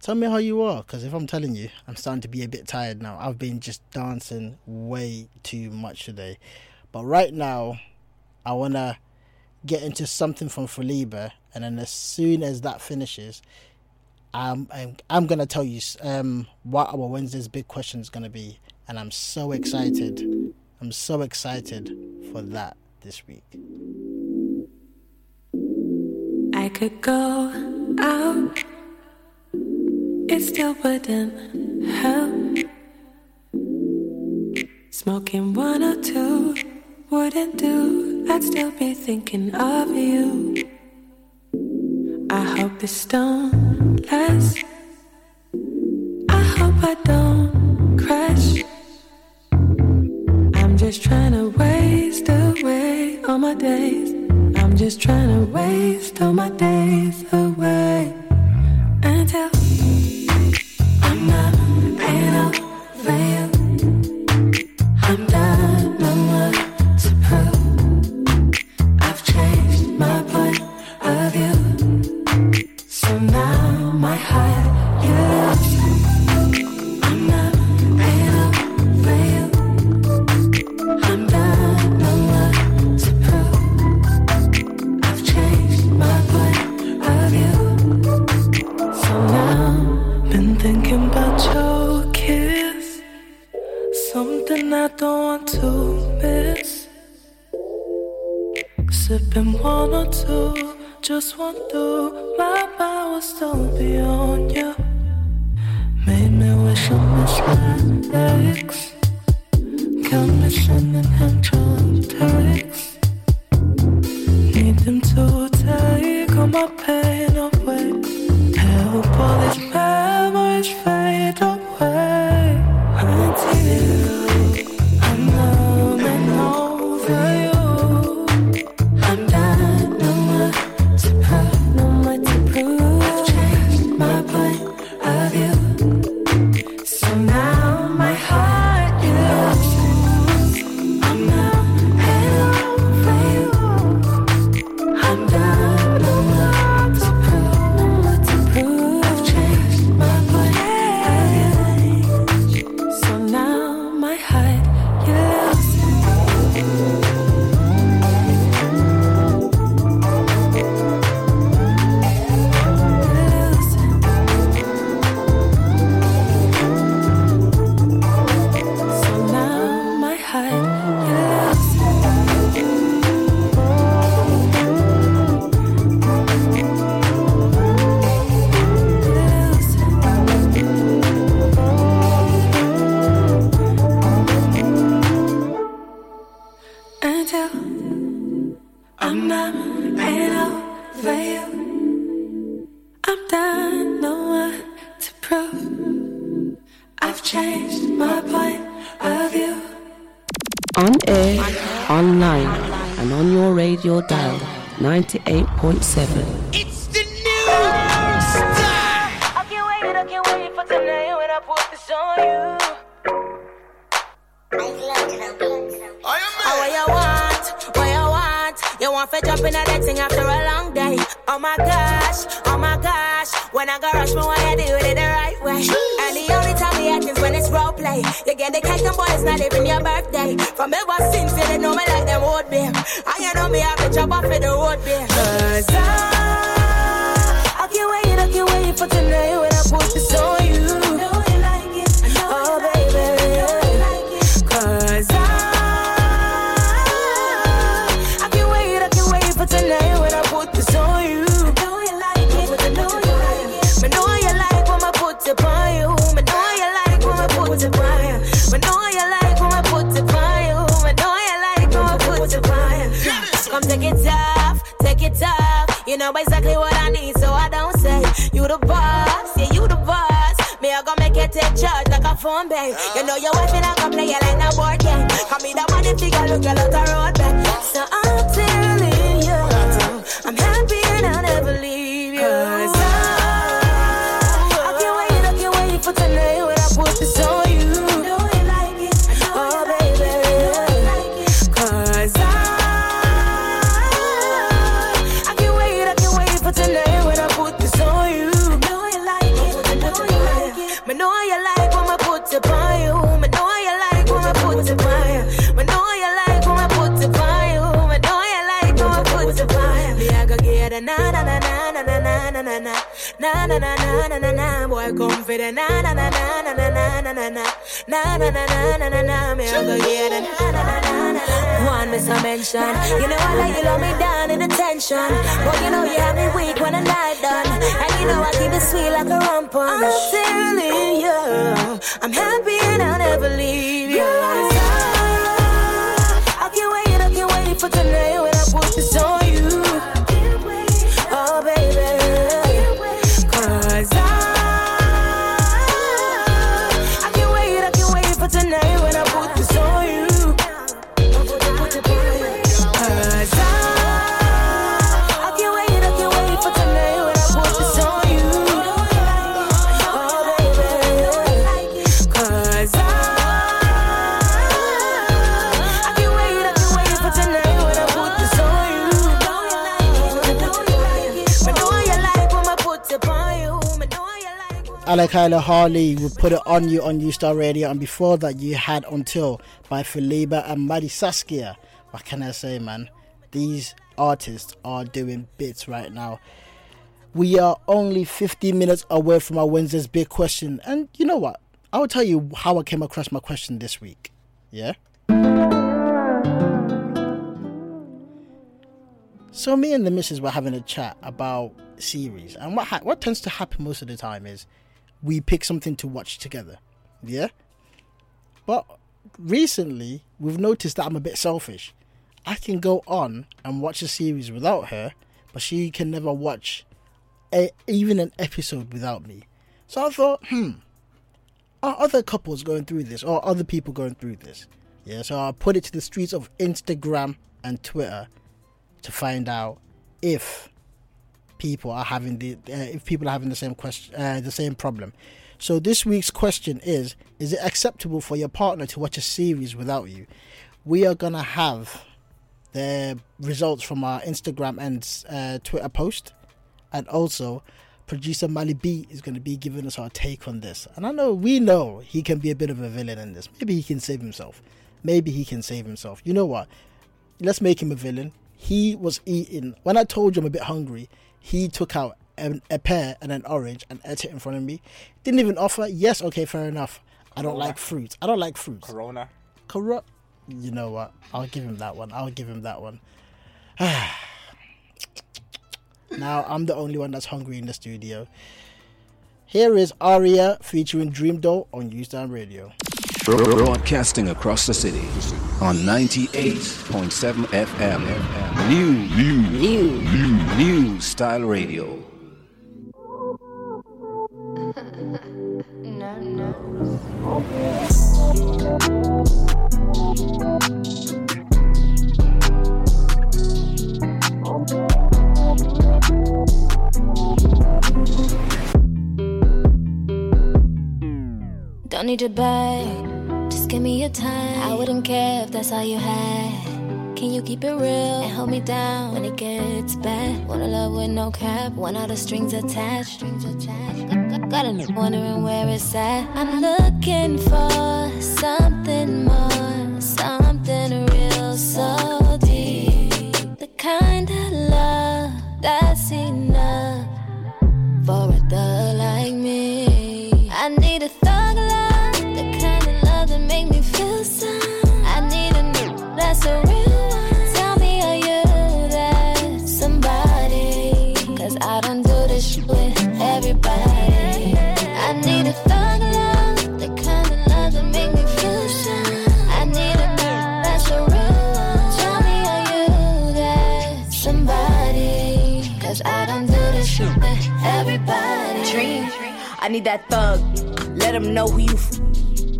[SPEAKER 5] Tell me how you are, because if I'm telling you, I'm starting to be a bit tired now. I've been just dancing way too much today. But right now, I want to get into something from Pheleba, and then as soon as that finishes, I'm, I'm, I'm to tell you um, what our Wednesday's big question is to be. And I'm so excited. I'm so excited for that this week.
[SPEAKER 32] I could go out, it still wouldn't help. Smoking one or two wouldn't do, I'd still be thinking of you. I hope this don't last. I hope I don't crash. I'm just trying to waste away all my days. I'm just trying to waste all my days away until I'm not paying I don't want to miss.
[SPEAKER 33] Sipping one or two, just one to My powers don't be on you. Made me wish I missed my legs. Count me sending hand drum Need them to take
[SPEAKER 31] on
[SPEAKER 33] my pen. I'm punishing you. I'm
[SPEAKER 5] Alicai Harley will put it on you on New Style Radio, and before that, you had Until by Pheleba and Madi Saskia. What can I say, man? These artists are doing bits right now. We are only 15 minutes away from our Wednesday's big question, and you know what? I will tell you how I came across my question this week. Yeah? So me and the missus were having a chat about series, and what ha- what tends to happen most of the time is we pick something to watch together. Yeah. But recently, we've noticed that I'm a bit selfish. I can go on and watch a series without her, but she can never watch a, even an episode without me. So I thought, hmm, are other couples going through this, or other people going through this? Yeah. So I put it to the streets of Instagram and Twitter to find out if people are having the uh, if people are having the same question uh, the same problem. So this week's question is: Is it acceptable for your partner to watch a series without you? We are gonna have the results from our Instagram and uh, Twitter post, and also producer Mally B is going to be giving us our take on this. And I know we know he can be a bit of a villain in this. Maybe he can save himself. Maybe he can save himself. You know what? Let's make him a villain. He was eating. When I told you I'm a bit hungry, he took out a, a pear and an orange and ate it in front of me. Didn't even offer. Yes, okay, fair enough. I don't
[SPEAKER 34] Corona.
[SPEAKER 5] like fruit. I don't like fruits.
[SPEAKER 34] Corona.
[SPEAKER 5] Corona. You know what? I'll give him that one. I'll give him that one. now I'm the only one that's hungry in the studio. Here is Aaria featuring Dream Doll on New Style Radio.
[SPEAKER 2] Broadcasting across the city on 98.7 FM. New, new, new, new, new style radio. no, no.
[SPEAKER 27] Don't need bag, just give me your time. I wouldn't care if that's all you had. Can you keep it real and hold me down when it gets bad? Wanna love with no cap, want all the strings attached. Strings attached. Got- got- wondering where it's at. I'm looking for something more, need that thug.
[SPEAKER 13] Let him know who you f-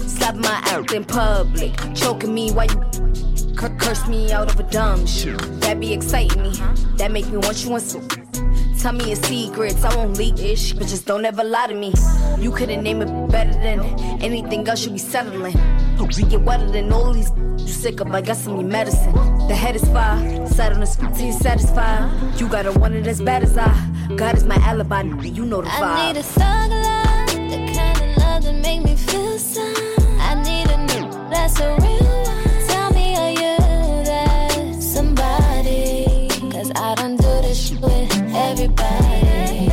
[SPEAKER 13] Slap my out in public. Choking me while you cur- curse me out of a dumb shit. That be exciting me. That make me want you on some. Tell me your secrets, I won't leak ish, but just don't ever lie to me. You couldn't name it better than anything else you be settling. We get wetter than all these you sick of, I got some new medicine. The head is fire, sat on the spot till you satisfied. You got a one it as bad as I. God is my alibi, you know the vibe.
[SPEAKER 27] I need a thug love, the kind that make me feel some. I need a new that's a real one. Tell me, are you that somebody? Cause I don't do this shit with everybody.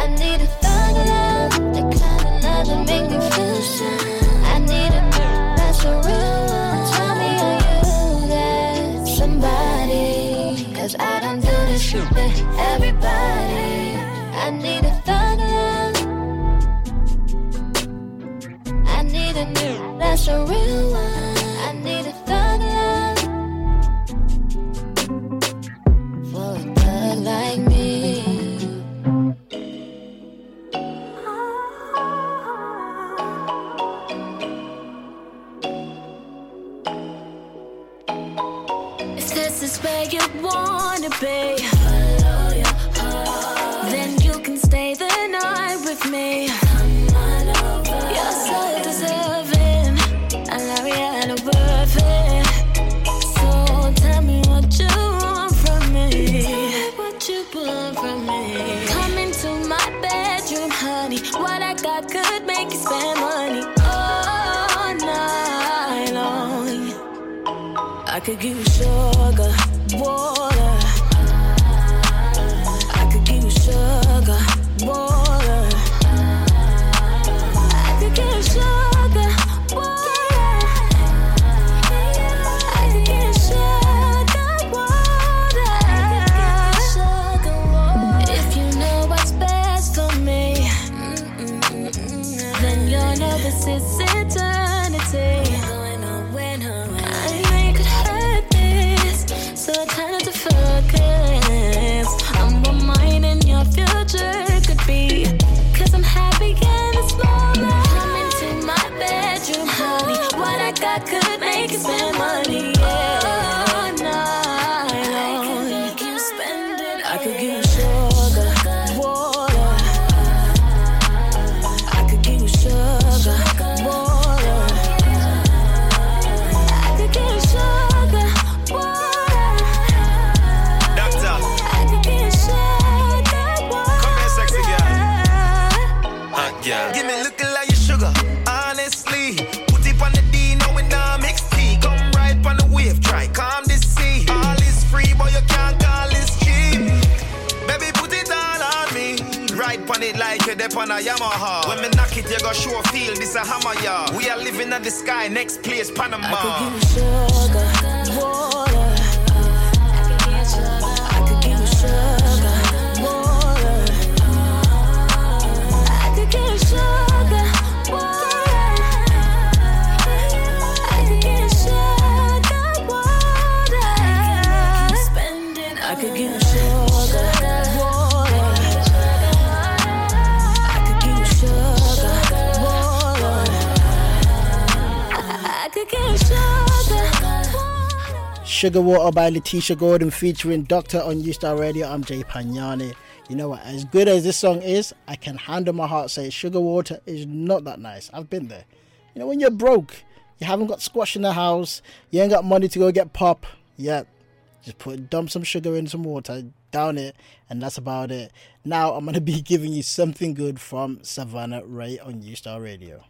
[SPEAKER 27] I need a thug love, the kind of love that make me feel some. I need a new that's a real one. Tell me, are you that somebody? Cause I don't do this shit with everybody. A real one. could give you sugar, water. I could give you sugar, water. I could give you sugar, water. I could give you sugar, water. If you
[SPEAKER 14] know what's best for me, then your nervous system. noche. that one a Yamaha. When me knock it, you got sure feel. This a hammer, yeah. We are living on the sky. Next place, Panama.
[SPEAKER 27] I could give you sugar. Sugar Water
[SPEAKER 30] by Letisha Gordon featuring Doktar on star Radio. I'm Jay Pagnani. You know what? As good as this song is, I can handle my heart say Sugar Water is not that nice. I've been there. You know, when you're broke, you haven't got squash in the house, you ain't got money to go get pop. yet. just put dump some sugar in some water, down it, and that's about it. Now I'm gonna be giving you something good from Savannah Re on
[SPEAKER 31] New Style
[SPEAKER 22] Radio.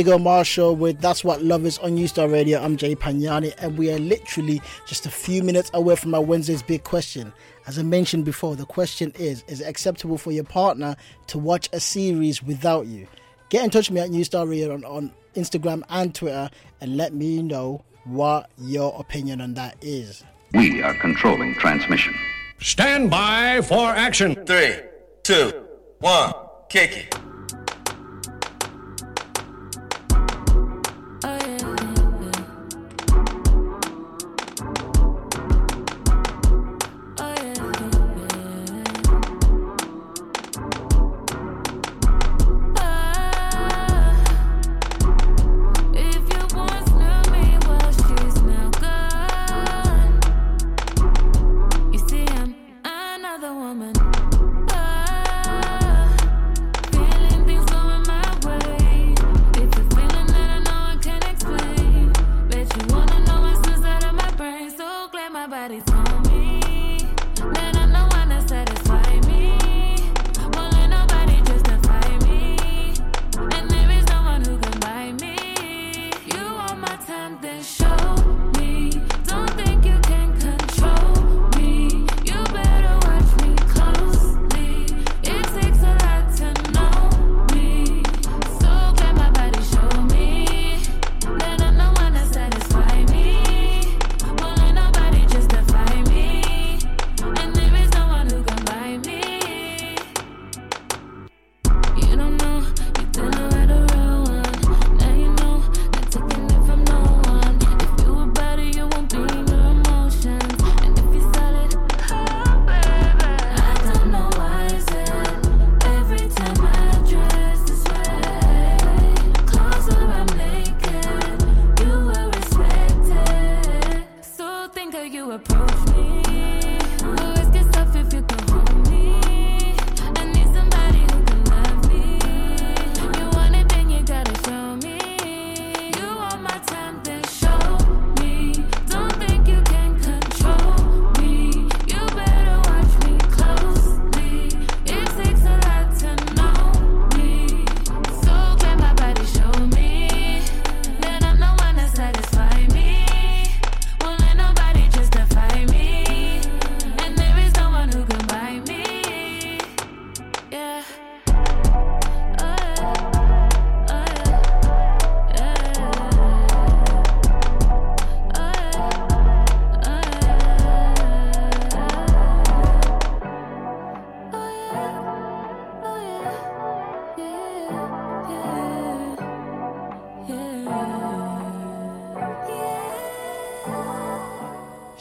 [SPEAKER 5] Indigo Marshall with That's What Love Is on New Style Radio. I'm Jay Pagnani, and we are literally just a few minutes away from our Wednesday's big question. As I mentioned before, the question is Is it acceptable for your partner to watch a series without you? Get in touch with me at New Style Radio on, on Instagram and Twitter and let me know what your opinion on that is.
[SPEAKER 35] We are controlling transmission.
[SPEAKER 36] Stand by for action.
[SPEAKER 37] Three, two, one, kick it.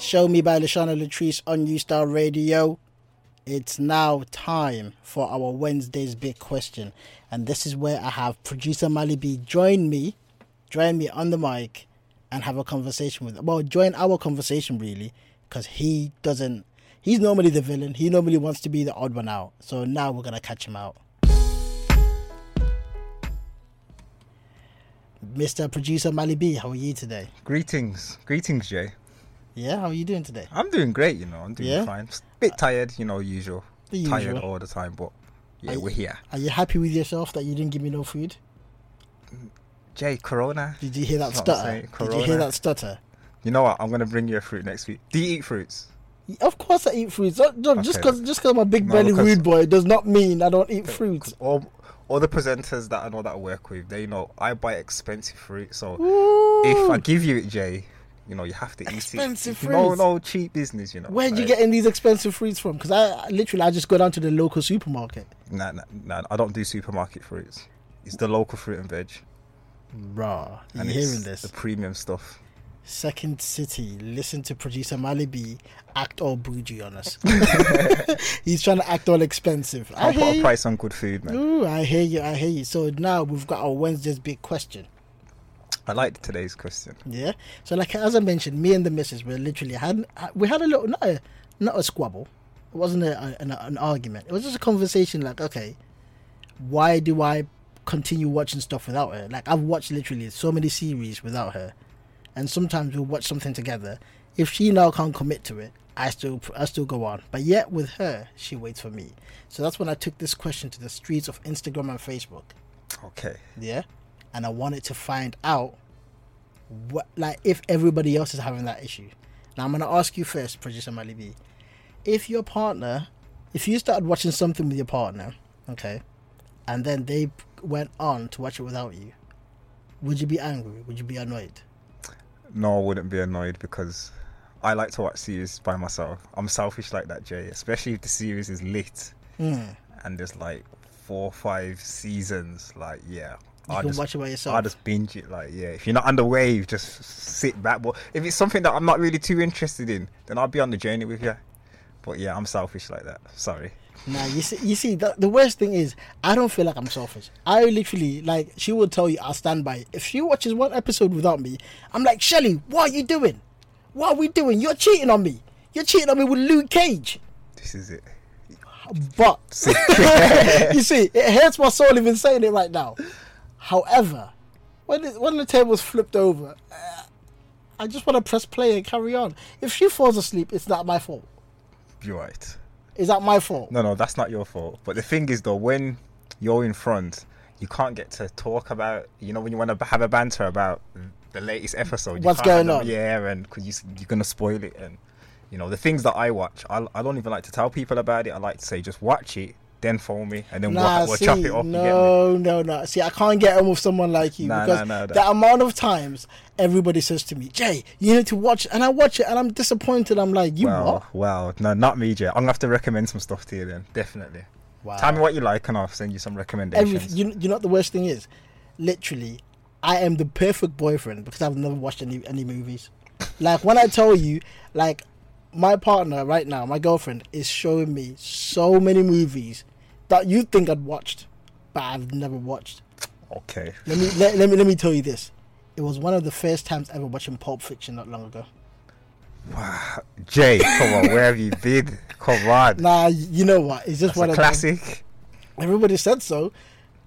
[SPEAKER 5] Show Me by La Shana Latrice on New Style Radio. It's now time for our Wednesday's big question. And this is where I have producer Mally B join me, join me on the mic and have a conversation with well, join our conversation really, because he doesn't he's normally the villain. He normally wants to be the odd one out. So now we're gonna catch him out. Mr. Producer Mally B, how are you today?
[SPEAKER 34] Greetings, greetings, Jay.
[SPEAKER 5] Yeah, how are you doing today?
[SPEAKER 34] I'm doing great, you know. I'm doing
[SPEAKER 5] Yeah?
[SPEAKER 34] fine. Just a bit tired, you know, usual.
[SPEAKER 5] The
[SPEAKER 34] Tired
[SPEAKER 5] usual.
[SPEAKER 34] all the time, but yeah,
[SPEAKER 5] you-
[SPEAKER 34] we're here.
[SPEAKER 5] Are you happy with yourself that you didn't give me no food?
[SPEAKER 34] Jay, Corona.
[SPEAKER 5] Did you hear that
[SPEAKER 34] That's
[SPEAKER 5] stutter? Did you hear that stutter?
[SPEAKER 34] You know what? I'm gonna bring you a fruit next week. Do you eat fruits?
[SPEAKER 5] Of course I eat fruits. Just
[SPEAKER 34] Okay.
[SPEAKER 5] because just because I'm a big
[SPEAKER 34] No,
[SPEAKER 5] belly rude boy does not mean I don't eat fruits.
[SPEAKER 34] All, all the presenters that I know that I work with, they know I buy expensive fruit. So
[SPEAKER 5] Ooh.
[SPEAKER 34] if I give you it, Jay, you know you have to eat
[SPEAKER 5] Expensive
[SPEAKER 34] it. No, no cheap business, you know.
[SPEAKER 5] Where'd you
[SPEAKER 34] like-
[SPEAKER 5] getting these expensive fruits from? Because I I literally I just go down to the local supermarket.
[SPEAKER 34] Nah, nah, nah, I don't do supermarket fruits. It's the local fruit and veg.
[SPEAKER 5] Raw. You
[SPEAKER 34] And
[SPEAKER 5] hearing this?
[SPEAKER 34] The premium stuff.
[SPEAKER 5] Second City, listen to producer Mally B act all bougie on us. He's trying to act all expensive. I
[SPEAKER 34] I'll
[SPEAKER 5] hear
[SPEAKER 34] put a price on good food, man.
[SPEAKER 5] Ooh, I hear you. I hear you. So now we've got our Wednesday's big question.
[SPEAKER 34] I like today's question.
[SPEAKER 5] Yeah. So like as I mentioned, me and the missus were literally had we had a little not a not a squabble. It wasn't a, an, an argument. It was just a conversation. Like, okay, why do I continue watching stuff without her? Like I've watched literally so many series without her, and sometimes we'll watch something together. If she now can't commit to it, I still I still go on. But yet with her, she waits for me. So that's when I took this question to the streets of Instagram and Facebook.
[SPEAKER 34] Okay.
[SPEAKER 5] Yeah. And I wanted to find out what like if everybody else is having that issue. Now I'm gonna ask you first, producer Mally B. If your partner if you started watching something with your partner, okay, and then they went on to watch it without you, would you be angry? Would you be annoyed?
[SPEAKER 34] No, I wouldn't be annoyed because I like to watch series by myself. I'm selfish like that, Jay. Especially if the series is lit
[SPEAKER 5] Mm.
[SPEAKER 34] and there's like four or five seasons. Like, yeah.
[SPEAKER 5] You
[SPEAKER 34] I'll
[SPEAKER 5] can
[SPEAKER 34] just,
[SPEAKER 5] watch it by yourself.
[SPEAKER 34] I'll just binge it. Like, yeah. If you're not on the wave, just sit back. But if it's something that I'm not really too interested in, then I'll be on the journey with you. But yeah, I'm selfish like that. Sorry.
[SPEAKER 5] Nah, you see, you see, the, the worst thing is, I don't feel like I'm selfish. I literally, like, she will tell you, I'll stand by. it. If she watches one episode without me, I'm like, Shelly, what are you doing? What are we doing? You're cheating on me. You're cheating on me with Luke Cage.
[SPEAKER 34] This is it.
[SPEAKER 5] But you see, it hurts my soul even saying it right now. However, when it, when the table's flipped over, uh, I just want to press play and carry on. If she falls asleep, it's not my fault.
[SPEAKER 34] You're right.
[SPEAKER 5] Is that my fault?
[SPEAKER 34] No, no, that's not your fault. But the thing is, though, when you're in front, you can't get to talk about, you know, when you want to have a banter about the latest episode.
[SPEAKER 5] What's going on?
[SPEAKER 34] Yeah, and because you, you're going to spoil it. And, you know, the things that I watch, I, I don't even like to tell people about it. I like to say, just watch it, then phone me, and then
[SPEAKER 5] Nah,
[SPEAKER 34] we'll, we'll
[SPEAKER 5] see,
[SPEAKER 34] chop it off. you get me?
[SPEAKER 5] no, no, no. See, I can't get on with someone like you
[SPEAKER 34] Nah,
[SPEAKER 5] because
[SPEAKER 34] nah, nah,
[SPEAKER 5] the amount of times everybody says to me, "Jay, you need to watch," and I watch it, and I'm disappointed. I'm like, "You
[SPEAKER 34] well,
[SPEAKER 5] what?"
[SPEAKER 34] well, no, not me, Jay. I'm going to have to recommend some stuff to you then, definitely.
[SPEAKER 5] Wow.
[SPEAKER 34] Tell me what you like, and I'll send you some recommendations.
[SPEAKER 5] Every, you, you know what the worst thing is? Literally, I am the perfect boyfriend because I've never watched any any movies. Like when I tell you, like my partner right now, my girlfriend is showing me so many movies that you think I'd watched, but I've never watched.
[SPEAKER 34] Okay.
[SPEAKER 5] Let me let, let me let me tell you this. It was one of the first times ever watching Pulp Fiction not long ago.
[SPEAKER 34] Wow, Jay, come on, where have you been? Come on.
[SPEAKER 5] Nah, you know what? It's just
[SPEAKER 34] That's
[SPEAKER 5] one
[SPEAKER 34] a
[SPEAKER 5] of them-
[SPEAKER 34] classic.
[SPEAKER 5] Everybody said so,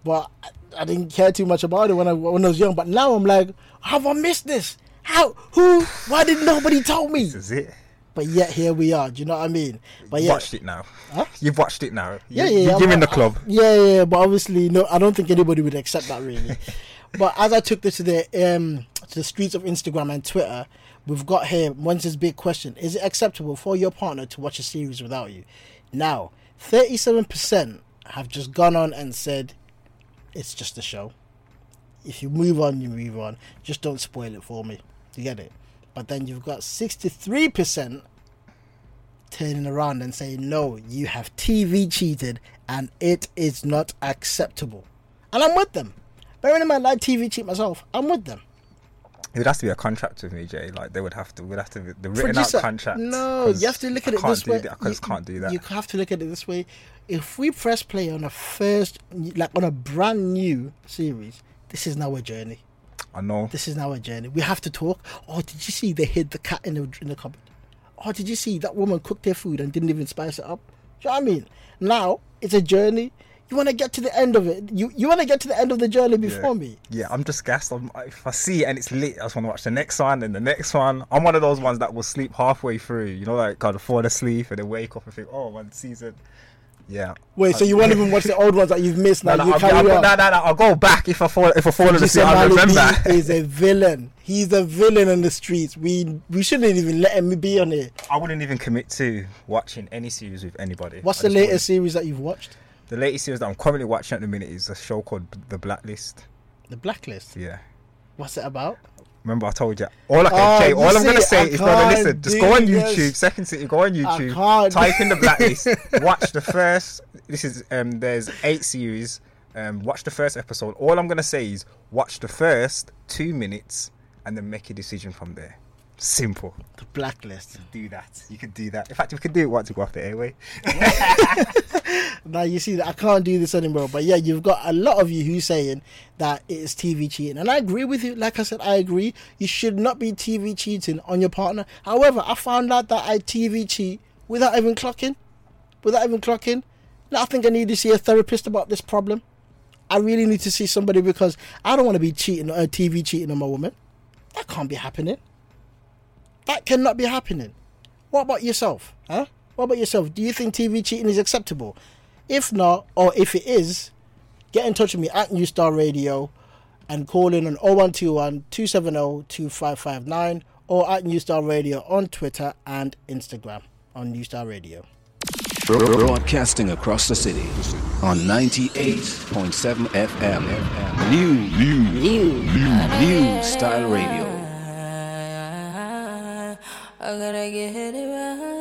[SPEAKER 5] but I, I didn't care too much about it when I when I was young. But now I'm like, have I missed this? How? Who? Why did nobody tell me? This
[SPEAKER 34] is it.
[SPEAKER 5] But yet here we are. Do you know what I mean? But
[SPEAKER 34] You've
[SPEAKER 5] yeah,
[SPEAKER 34] watched it now. You've watched it now.
[SPEAKER 5] yeah,
[SPEAKER 34] You-
[SPEAKER 5] yeah.
[SPEAKER 34] You're giving the club.
[SPEAKER 5] yeah, yeah, yeah. But obviously, no. I don't think anybody would accept that really. but as I took this to the um to the streets of Instagram and Twitter, we've got here Wednesday's big question: Is it acceptable for your partner to watch a series without you? Now, thirty-seven percent have just gone on and said it's just a show. If you move on, you move on. Just don't spoil it for me. You get it? But then you've got sixty-three percent turning around and saying, no, you have TV cheated and it is not acceptable. And I'm with them. Bearing in mind, I TV cheat myself. I'm with them.
[SPEAKER 34] It would have to be a contract with me, Jay. Like they would have to. We'd have to the written
[SPEAKER 5] Producer-
[SPEAKER 34] out contract.
[SPEAKER 5] No, you have to look at
[SPEAKER 34] I
[SPEAKER 5] it this way.
[SPEAKER 34] that, I just can't do that.
[SPEAKER 5] You have to look at it this way. If we press play on a first, like on a brand new series, this is now a journey.
[SPEAKER 34] I know.
[SPEAKER 5] This is now a journey. We have to talk. Oh, did you see they hid the cat in the in the cupboard? Oh, did you see that woman cooked their food and didn't even spice it up? Do you know what I mean? Now it's a journey. You want to get to the end of it. You you want to get to the end of the journey before
[SPEAKER 34] yeah.
[SPEAKER 5] me.
[SPEAKER 34] Yeah, I'm just gassed. I'm, if I see it and it's lit, I just want to watch the next one and the next one. I'm one of those ones that will sleep halfway through. You know, like kind of fall asleep and then wake up and think, oh, one season. Yeah.
[SPEAKER 5] Wait, so you won't even watch the old ones that you've missed now?
[SPEAKER 34] No, no,
[SPEAKER 5] you
[SPEAKER 34] I'll, I'll, no, no, no, I'll go back if I fall if I fall
[SPEAKER 5] Producer
[SPEAKER 34] asleep. I'll remember.
[SPEAKER 5] Is a villain. He's a villain in the streets. We we shouldn't even let him be on here.
[SPEAKER 34] I wouldn't even commit to watching any series with anybody.
[SPEAKER 5] What's
[SPEAKER 34] I
[SPEAKER 5] the
[SPEAKER 34] just wouldn't.
[SPEAKER 5] latest series that you've watched?
[SPEAKER 34] The latest series that I'm currently watching at the minute is a show called The Blacklist.
[SPEAKER 5] The Blacklist.
[SPEAKER 34] Yeah.
[SPEAKER 5] What's it about?
[SPEAKER 34] Remember, I told you. All I can
[SPEAKER 5] Oh,
[SPEAKER 34] say, all I'm gonna say
[SPEAKER 5] I
[SPEAKER 34] is, brother, listen. Just go on YouTube.
[SPEAKER 5] this.
[SPEAKER 34] Second City, go on YouTube. Type in the blacklist. watch the first. This is um. There's eight series. Um. Watch the first episode. All I'm gonna say is watch the first two minutes and then make a decision from there. Simple.
[SPEAKER 5] The Blacklist.
[SPEAKER 34] Do that. You could do that. In fact, we could do it once we go off the airway.
[SPEAKER 5] Now you see that I can't do this anymore. But yeah, you've got a lot of you who's saying that it is TV cheating, and I agree with you. Like I said, I agree. You should not be TV cheating on your partner. However, I found out that I TV cheat without even clocking, without even clocking. Now I think I need to see a therapist about this problem. I really need to see somebody because I don't want to be cheating, uh, TV cheating on my woman. That can't be happening. That cannot be happening. What about yourself? Huh? What about yourself? Do you think TV cheating is acceptable? If not, or if it is, get in touch with me at New Style Radio and call in on 0121 270 2559 or at New Style Radio on Twitter and Instagram on New Style Radio.
[SPEAKER 2] Broadcasting across the city on 98.7 FM. New, new, new, new, new style radio.
[SPEAKER 30] I gotta get it right.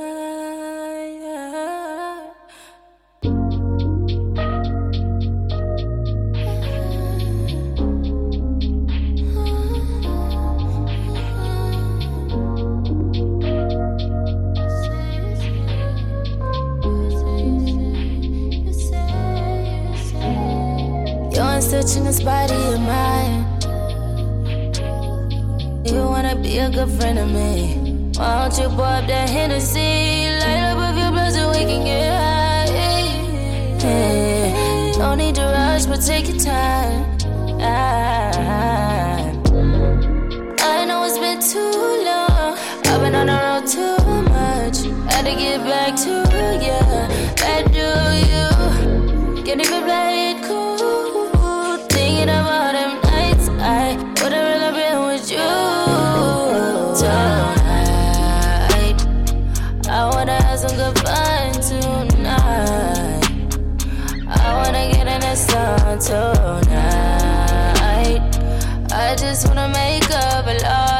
[SPEAKER 30] You're stitching this body of mine. You wanna be a good friend of me. Why don't you pour up that Hennessy? Light up with your blood so we can get high. Yeah. No need to rush, but take your time. I, I know it's been too long. I've been on the road too much. Had to get back to you. That do you. Can't even play tonight. I just wanna make up a lost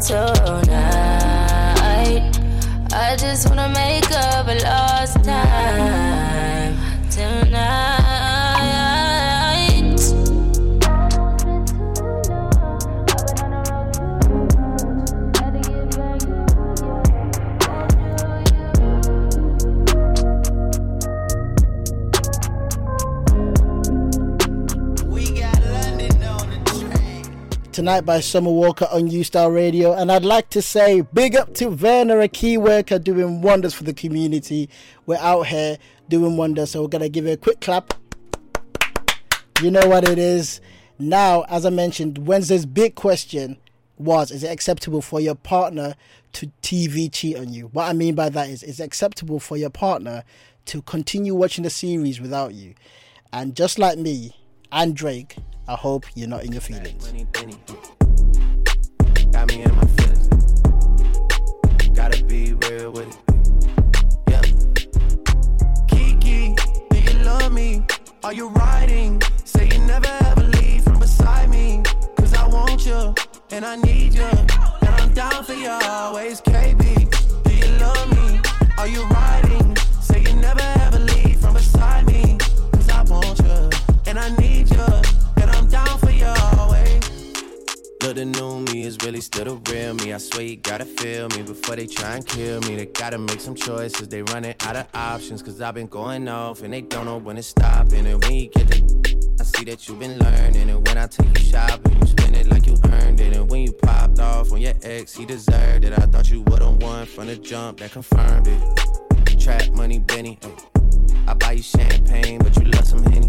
[SPEAKER 30] tonight. I just wanna make up a lost Tonight
[SPEAKER 5] by Summer Walker on New Style Radio. And I'd like to say big up to Werner, a key worker doing wonders for the community. We're out here doing wonders, so we're going to give it a quick clap. You know what it is. Now, as I mentioned, Wednesday's big question was Is it acceptable for your partner to TV cheat on you? What I mean by that is, is it acceptable for your partner to continue watching the series without you? And just like me and Drake, I hope you're not in your feelings.
[SPEAKER 33] Got me in my feelings. Gotta be real with it. Yeah. Kiki, do you love me? Are you riding? Say you never ever leave from beside me. Cause I want you and I need you. And I'm down for you always, KB. Do you love me? Are you riding? Say you never ever leave from beside me. Cause I want you and I need you. Down for you always. Eh? Look, the new me is really still the real me. I swear you gotta feel me before they try and kill me. They gotta make some choices. They running out of options. Cause I've been going off and they don't know when to stop. And when you get the I see that you've been learning. And when I take you shopping, you spend it like you earned it. And when you popped off on your ex, he deserved it. I thought you would've won from the jump that confirmed it. Trap money, Benny. I buy you champagne, but you love some Henny.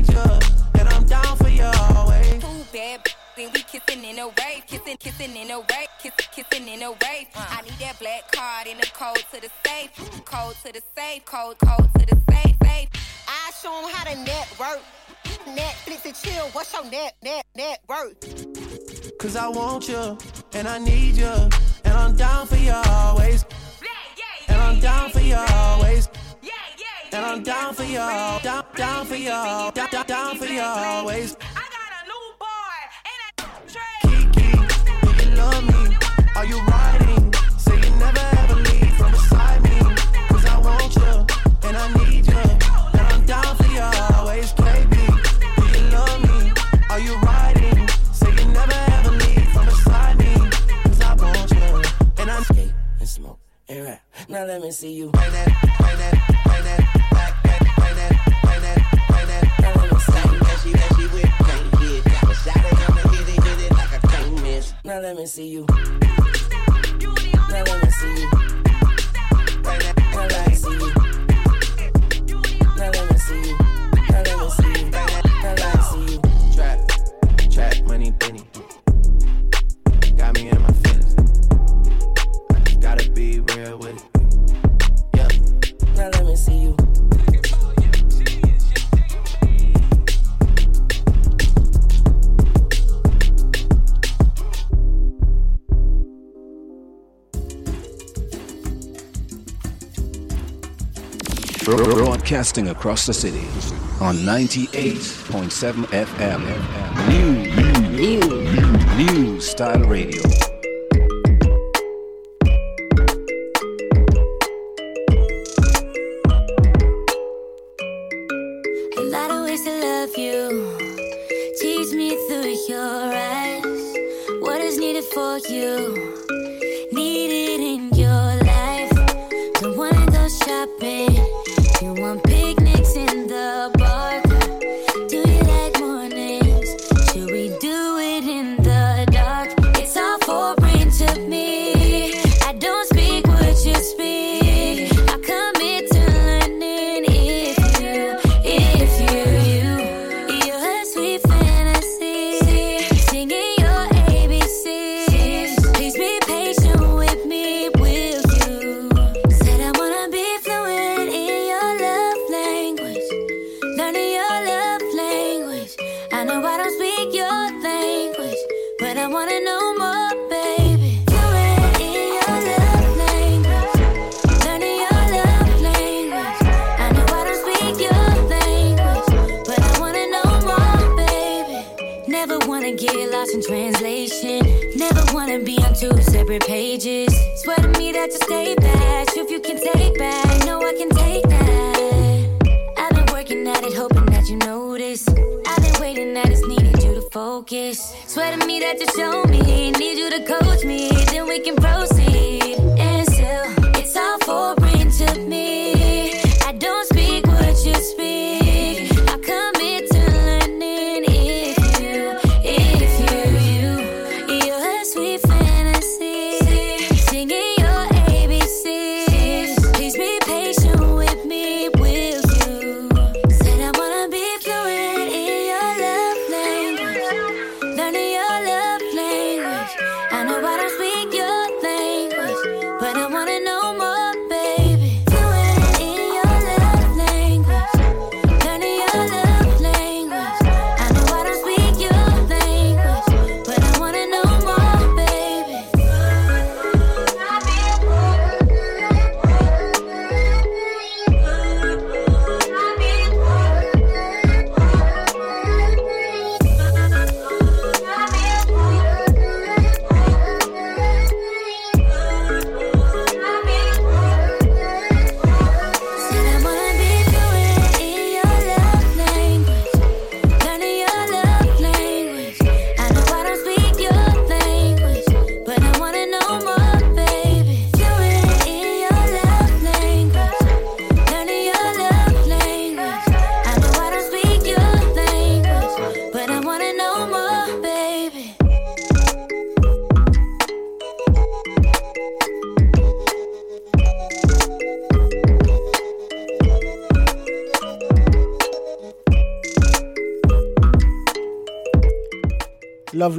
[SPEAKER 38] Bad b- then we kissing in a wave, kissing, kissing in a wave, kissing, kissing in a wave. Uh. I need that black card in the code to the safe, code to the safe, code, code to the safe, safe.
[SPEAKER 39] I show 'em how to network. Keep Netflix and chill. What's your net, net, net worth?
[SPEAKER 33] Cause I want you, and I need you, and I'm down for you always. And I'm down for you always. And I'm down for you, down, down for you, down, down, down for you always. Are you riding? Say you never ever leave from beside me. Cause I want you, and I need you, and I'm down for you always. KB, do you love me? Are you riding? Say you never ever leave from beside me. Cause I want you, and I skate and smoke and rap. Now let me see you. Bring that, bring that, I. Now let me see you. Now let me see you. Now let me see you. Now let me see you. Now let me see you. Now let me see you. Trap, trap, money. Got me in my feelings. Gotta be real with it. Yeah. Now let me see you.
[SPEAKER 27] Broadcasting across the city on 98.7 FM. New, new, new, new style radio.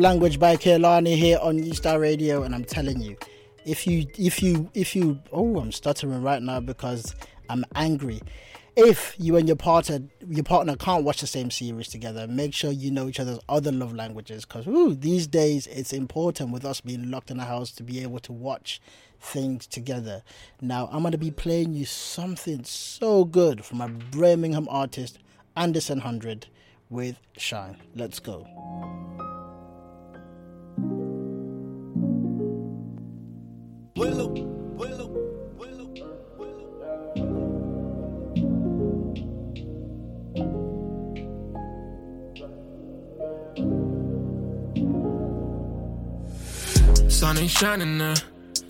[SPEAKER 40] Language
[SPEAKER 5] by Kehlani here on New Style Radio, and I'm telling you, if you, if you, if you, oh, I'm stuttering right now because I'm angry. If you and your partner, your partner can't watch the same series together, make sure you know each other's other love languages because these days it's important with us being locked in a house to be able to watch things together. Now I'm gonna be playing you something so good from a Birmingham artist, Anderson Hundred, with Shine. Let's go.
[SPEAKER 41] Sun ain't shining now.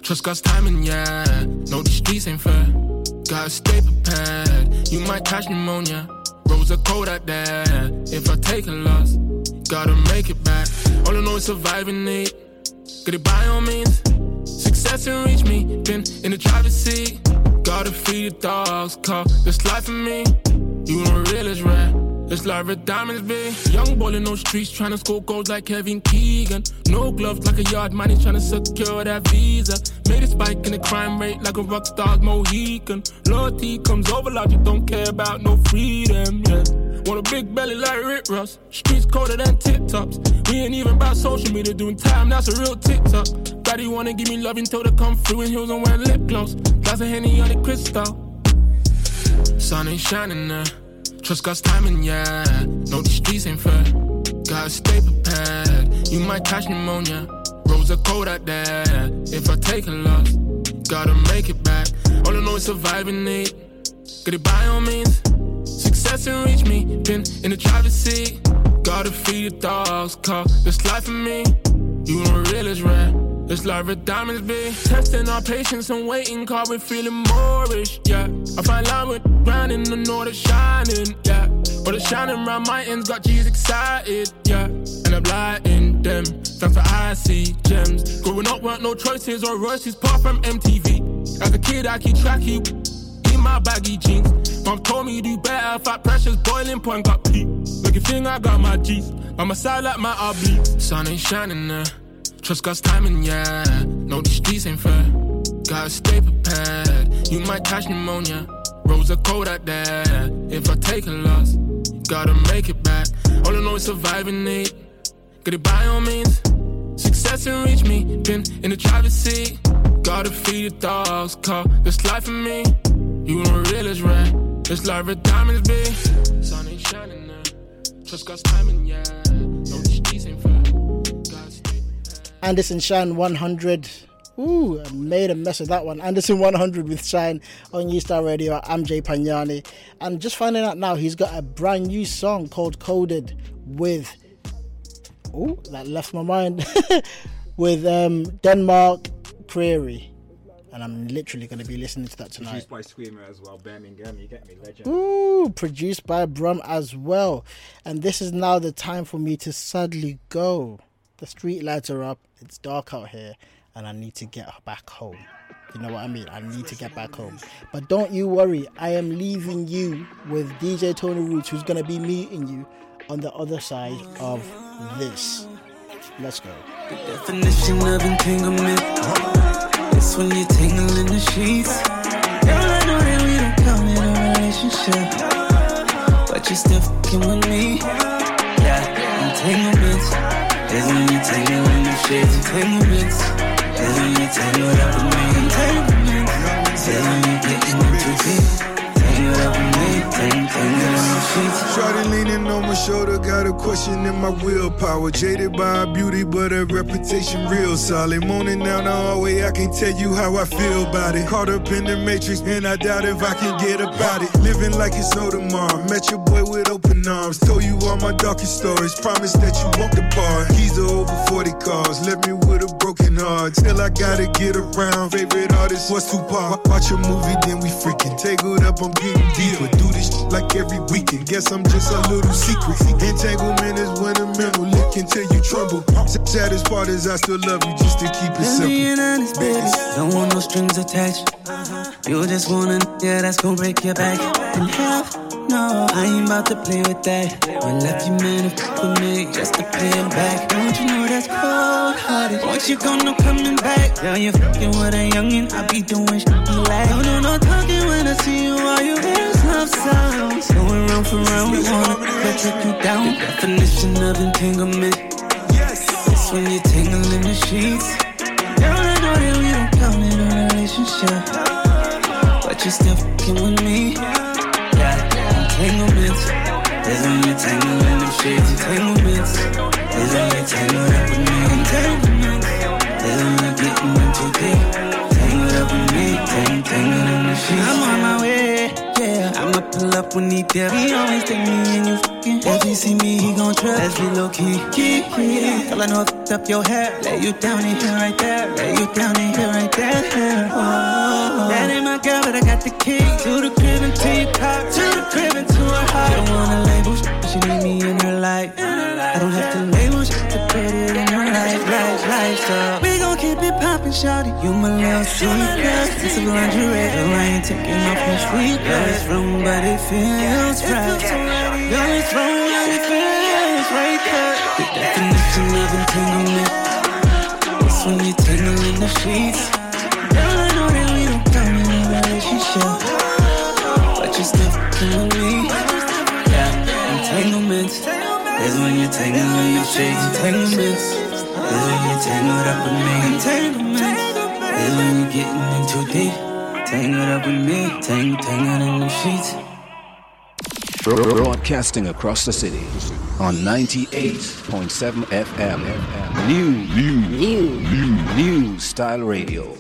[SPEAKER 41] Trust God's timing, yeah. No, the streets ain't fair. Gotta stay prepared. You might catch pneumonia. Roads are cold out there. If I take a loss, gotta make it back. All I know is surviving it. By all means. And reach me. Been in the driver's seat. Gotta feed the dogs. Call this life for me. You know real is rare. It's like red diamonds, be Young boy in those streets trying to score goals like Kevin Keegan. No gloves like a yard man, he's trying to secure that visa. Made a spike in the crime rate like a rock star's Mohican. Loyalty comes over like you don't care about no freedom, yeah. Want a big belly like Rick Ross. Streets colder than TikToks. We ain't even about social media doing time, that's a real TikTok. Daddy wanna give me love until they come through in heels and wear lip gloss. Glass of Henny on the crystal. Sun ain't shining now. Trust God's timing, yeah. No, the streets ain't fair. Gotta stay prepared. You might catch pneumonia. Roads are cold out there. If I take a loss, gotta make it back. All I know is surviving it. Get it by all means. Success and reach me. Been in the driver's seat. Gotta feed the dogs. Call this life for me. You know real is rare. It's like red diamonds be testing our patience and waiting, cause we're feeling moreish, yeah. I find line with grinding, the north is shining, yeah. But the shining round my ends got G's excited, yeah. And I'm lighting them, thanks for I see gems. Growing up weren't no choices or Royce's part from MTV. As a kid, I keep tracking in my baggy jeans. Mom told me do better, fat pressures, boiling point got peak. Make you think I got my G's, by my side like my RB. Sun ain't shining now. Trust God's timing, yeah. No, these streets ain't fair. Gotta stay prepared. You might catch pneumonia. Roads are cold out there. If I take a loss, gotta make it back. All I know is surviving it. Get it by all means. Success and reach me. Been in the driver's seat. Gotta feed the dogs. Call this life for me. You know real is rare. It's like red diamonds, be. Sun ain't shining uh.
[SPEAKER 5] Anderson Shine 100. Ooh, I made a mess of that one. Anderson 100 with Shine on New Style Radio. I'm Jay Panyani. And just finding out now, he's got a brand new song called Coded with. Ooh, that left my mind. with um, Denmark Prairie. And I'm literally going to be listening to that tonight.
[SPEAKER 34] Produced by Screamer as well, Birmingham. You get me, legend.
[SPEAKER 5] Ooh, produced by Brum as well. And this is now the time for me to sadly go. The street lights are up. It's dark out here, and I need to get back home. You know what I mean? I need to get back home. But don't you worry, I am leaving you with DJ Tony Roots, who's going to be meeting you on the other side of this. Let's go.
[SPEAKER 42] The Definition of entanglement. It's when you tangle in the sheets. Girl, I know that we don't come in a relationship. But you're still fucking with me. Yeah, entanglements. Is when you tangle in the sheets. Entanglements. Is when you tangle up with me. Entanglements. Is when you getting in too deep. Me. Tangle, tangle in the sheets.
[SPEAKER 43] Shorty leaning on my shoulder, got a question in my willpower. Jaded by her beauty, but her reputation real solid. Moaning down the hallway, I can't tell you how I feel about it. Caught up in the matrix, and I doubt if I can get about it. Living like it's no tomorrow. Met your boy with open arms. Told you all my darkest stories. Promise that you won't depart. Keys to over 40 cars. Left me with a broken heart. Still, I gotta get around. Favorite artist was Tupac. Watch a movie, then we freaking. Tangled up, I'm getting deeper. Do this shit like every weekend. Guess I'm just a little secret. Entanglement is when a mental lick can tell you trouble. Saddest part is I still love you just to keep it
[SPEAKER 42] Let me in
[SPEAKER 43] simple.
[SPEAKER 42] honest, baby. Don't want no strings attached. You just want a yeah, that's gonna break your back in half. No, I ain't about to play with that. I left you man to f with me just to pay it back. Don't you know that's cold hearted? What you go, no coming back. Girl, you're fucking with a youngin', I be doing shit like. No, no, no talking when I see you. All you hear love sounds. Going round for round, we wanna let you down. Definition of entanglement. Yes, it's when you tangle in the sheets. Girl, I know that we don't count in a relationship. But you still fucking with me. Entanglements. Is when you tangle in the sheets. Entanglements. Is when you tangle up with me. Entanglements. When you're getting in too deep. Tangled up with me. Tang, tangled in the sheets. I'm on my way. Yeah, I'ma pull up when he there. He always take me and you fucking. If he see me, he gon' trip. Let's be low key. Key, key. Girl, I know I fucked up your hair. Lay you down in here right there. Lay you down in here right there. Oh, that ain't my girl, but I got the key to the crib and to your car. To the crib and to her heart. Don't wanna label but she need me in her life. I don't have to label shit to put it in her life, life, life. So poppin', shawty. You my little secret. It's a lingerie. I ain't taking off my. It's wrong, but it feels right. Girl, it's wrong, but it feels right. The definition of entanglement. It's when you tangle in the sheets. Girl, I know that we don't count in a relationship. But you still fucking with me. Yeah, entanglements. Is when you tangle in the sheets. Entanglements. Is when you tangled up with me. Is when you're getting in too deep. Tangled up with me. Tang, tangled in the sheets.
[SPEAKER 2] Broadcasting across the city on 98.7 FM. New, new, new, new, new style radio.